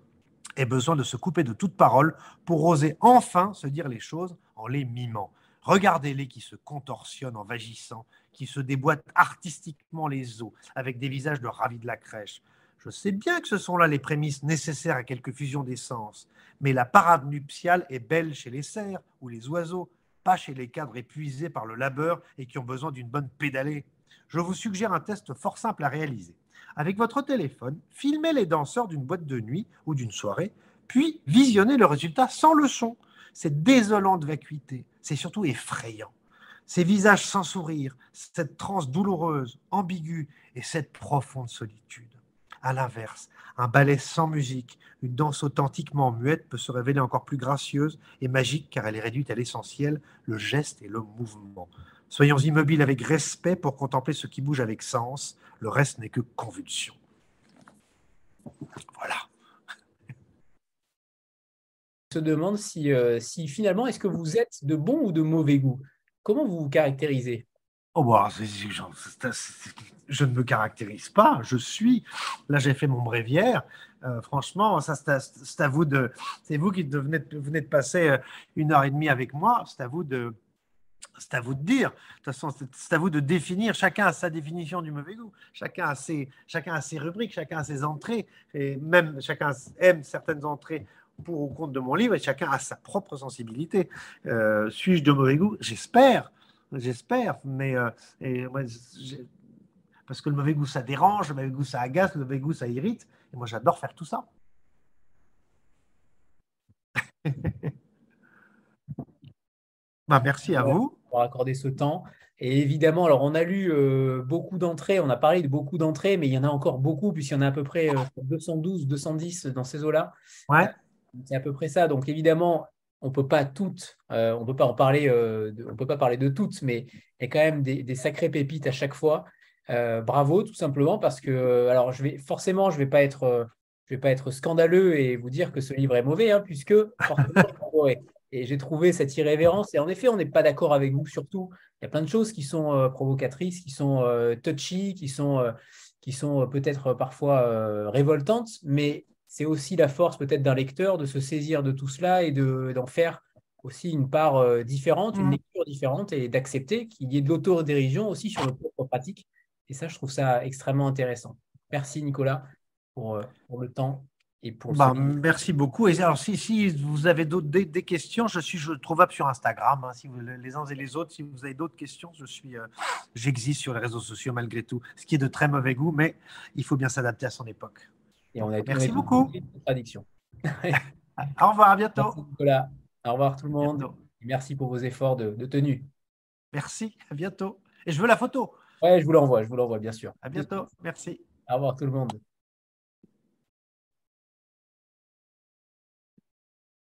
Speaker 2: aient besoin de se couper de toute parole pour oser enfin se dire les choses en les mimant. Regardez-les qui se contorsionnent en vagissant, qui se déboîtent artistiquement les os avec des visages de ravis de la crèche. Je sais bien que ce sont là les prémices nécessaires à quelques fusions d'essence, mais la parade nuptiale est belle chez les cerfs ou les oiseaux, pas chez les cadres épuisés par le labeur et qui ont besoin d'une bonne pédalée. Je vous suggère un test fort simple à réaliser. Avec votre téléphone, filmez les danseurs d'une boîte de nuit ou d'une soirée, puis visionnez le résultat sans le son. Cette désolante vacuité, c'est surtout effrayant. Ces visages sans sourire, cette transe douloureuse, ambiguë et cette profonde solitude. À l'inverse, un ballet sans musique, une danse authentiquement muette peut se révéler encore plus gracieuse et magique car elle est réduite à l'essentiel, le geste et le mouvement. Soyons immobiles avec respect pour contempler ce qui bouge avec sens, le reste n'est que convulsion. Voilà.
Speaker 1: se demande si, euh, si finalement, est-ce que vous êtes de bon ou de mauvais goût? Comment vous vous caractérisez?
Speaker 2: Oh, bah, je ne me caractérise pas, je suis. Là, j'ai fait mon bréviaire. Euh, franchement, ça, c'est à vous de. C'est vous qui venez de, venez de passer euh, une heure et demie avec moi. C'est à vous de. C'est à vous de dire. De toute façon, c'est à vous de définir. Chacun a sa définition du mauvais goût. Chacun a ses, chacun a ses rubriques, chacun a ses entrées. Et même chacun aime certaines entrées pour ou contre de mon livre et chacun a sa propre sensibilité. Euh, suis-je de mauvais goût? J'espère. J'espère. Mais et, parce que le mauvais goût, ça dérange, le mauvais goût, ça agace, le mauvais goût, ça irrite. Et moi, j'adore faire tout ça. bah, merci à vous.
Speaker 1: Pour accorder ce temps. Et évidemment, alors on a lu euh, beaucoup d'entrées, on a parlé de beaucoup d'entrées, mais il y en a encore beaucoup, puisqu'il y en a à peu près 212, euh, 210 dans ces eaux-là.
Speaker 2: Ouais.
Speaker 1: C'est à peu près ça. Donc évidemment, on peut pas toutes, euh, on peut pas en parler, on peut pas parler de toutes, mais il y a quand même des, des sacrées pépites à chaque fois. Euh, bravo, tout simplement, parce que, alors, je vais forcément, je ne vais, pas être, euh, je vais pas être scandaleux et vous dire que ce livre est mauvais, hein, puisque forcément, Et j'ai trouvé cette irrévérence. Et en effet, on n'est pas d'accord avec vous, surtout. Il y a plein de choses qui sont provocatrices, qui sont touchy, qui sont, qui sont peut-être parfois révoltantes, mais c'est aussi la force peut-être d'un lecteur de se saisir de tout cela et d'en faire aussi une part euh, différente, une mmh. lecture différente et d'accepter qu'il y ait de l'autodérision aussi sur nos propres pratiques. Et ça, je trouve ça extrêmement intéressant. Merci Nicolas pour, euh, pour le temps et pour
Speaker 2: bah, Merci beaucoup. Et alors, si, si vous avez des, des, questions, je suis je, trouvable sur Instagram. Hein, si vous, les uns et les autres, si vous avez d'autres questions, je suis, euh, j'existe sur les réseaux sociaux malgré tout, ce qui est de très mauvais goût, mais il faut bien s'adapter à son époque.
Speaker 1: Et on a
Speaker 2: Merci beaucoup. Au revoir, à bientôt.
Speaker 1: Merci Nicolas. Au revoir tout le monde. Merci pour vos efforts de, tenue.
Speaker 2: Merci, à bientôt. Et je veux la photo.
Speaker 1: Ouais, je vous l'envoie, je vous l'envoie, bien sûr.
Speaker 2: À bientôt, merci.
Speaker 1: Au revoir tout le monde.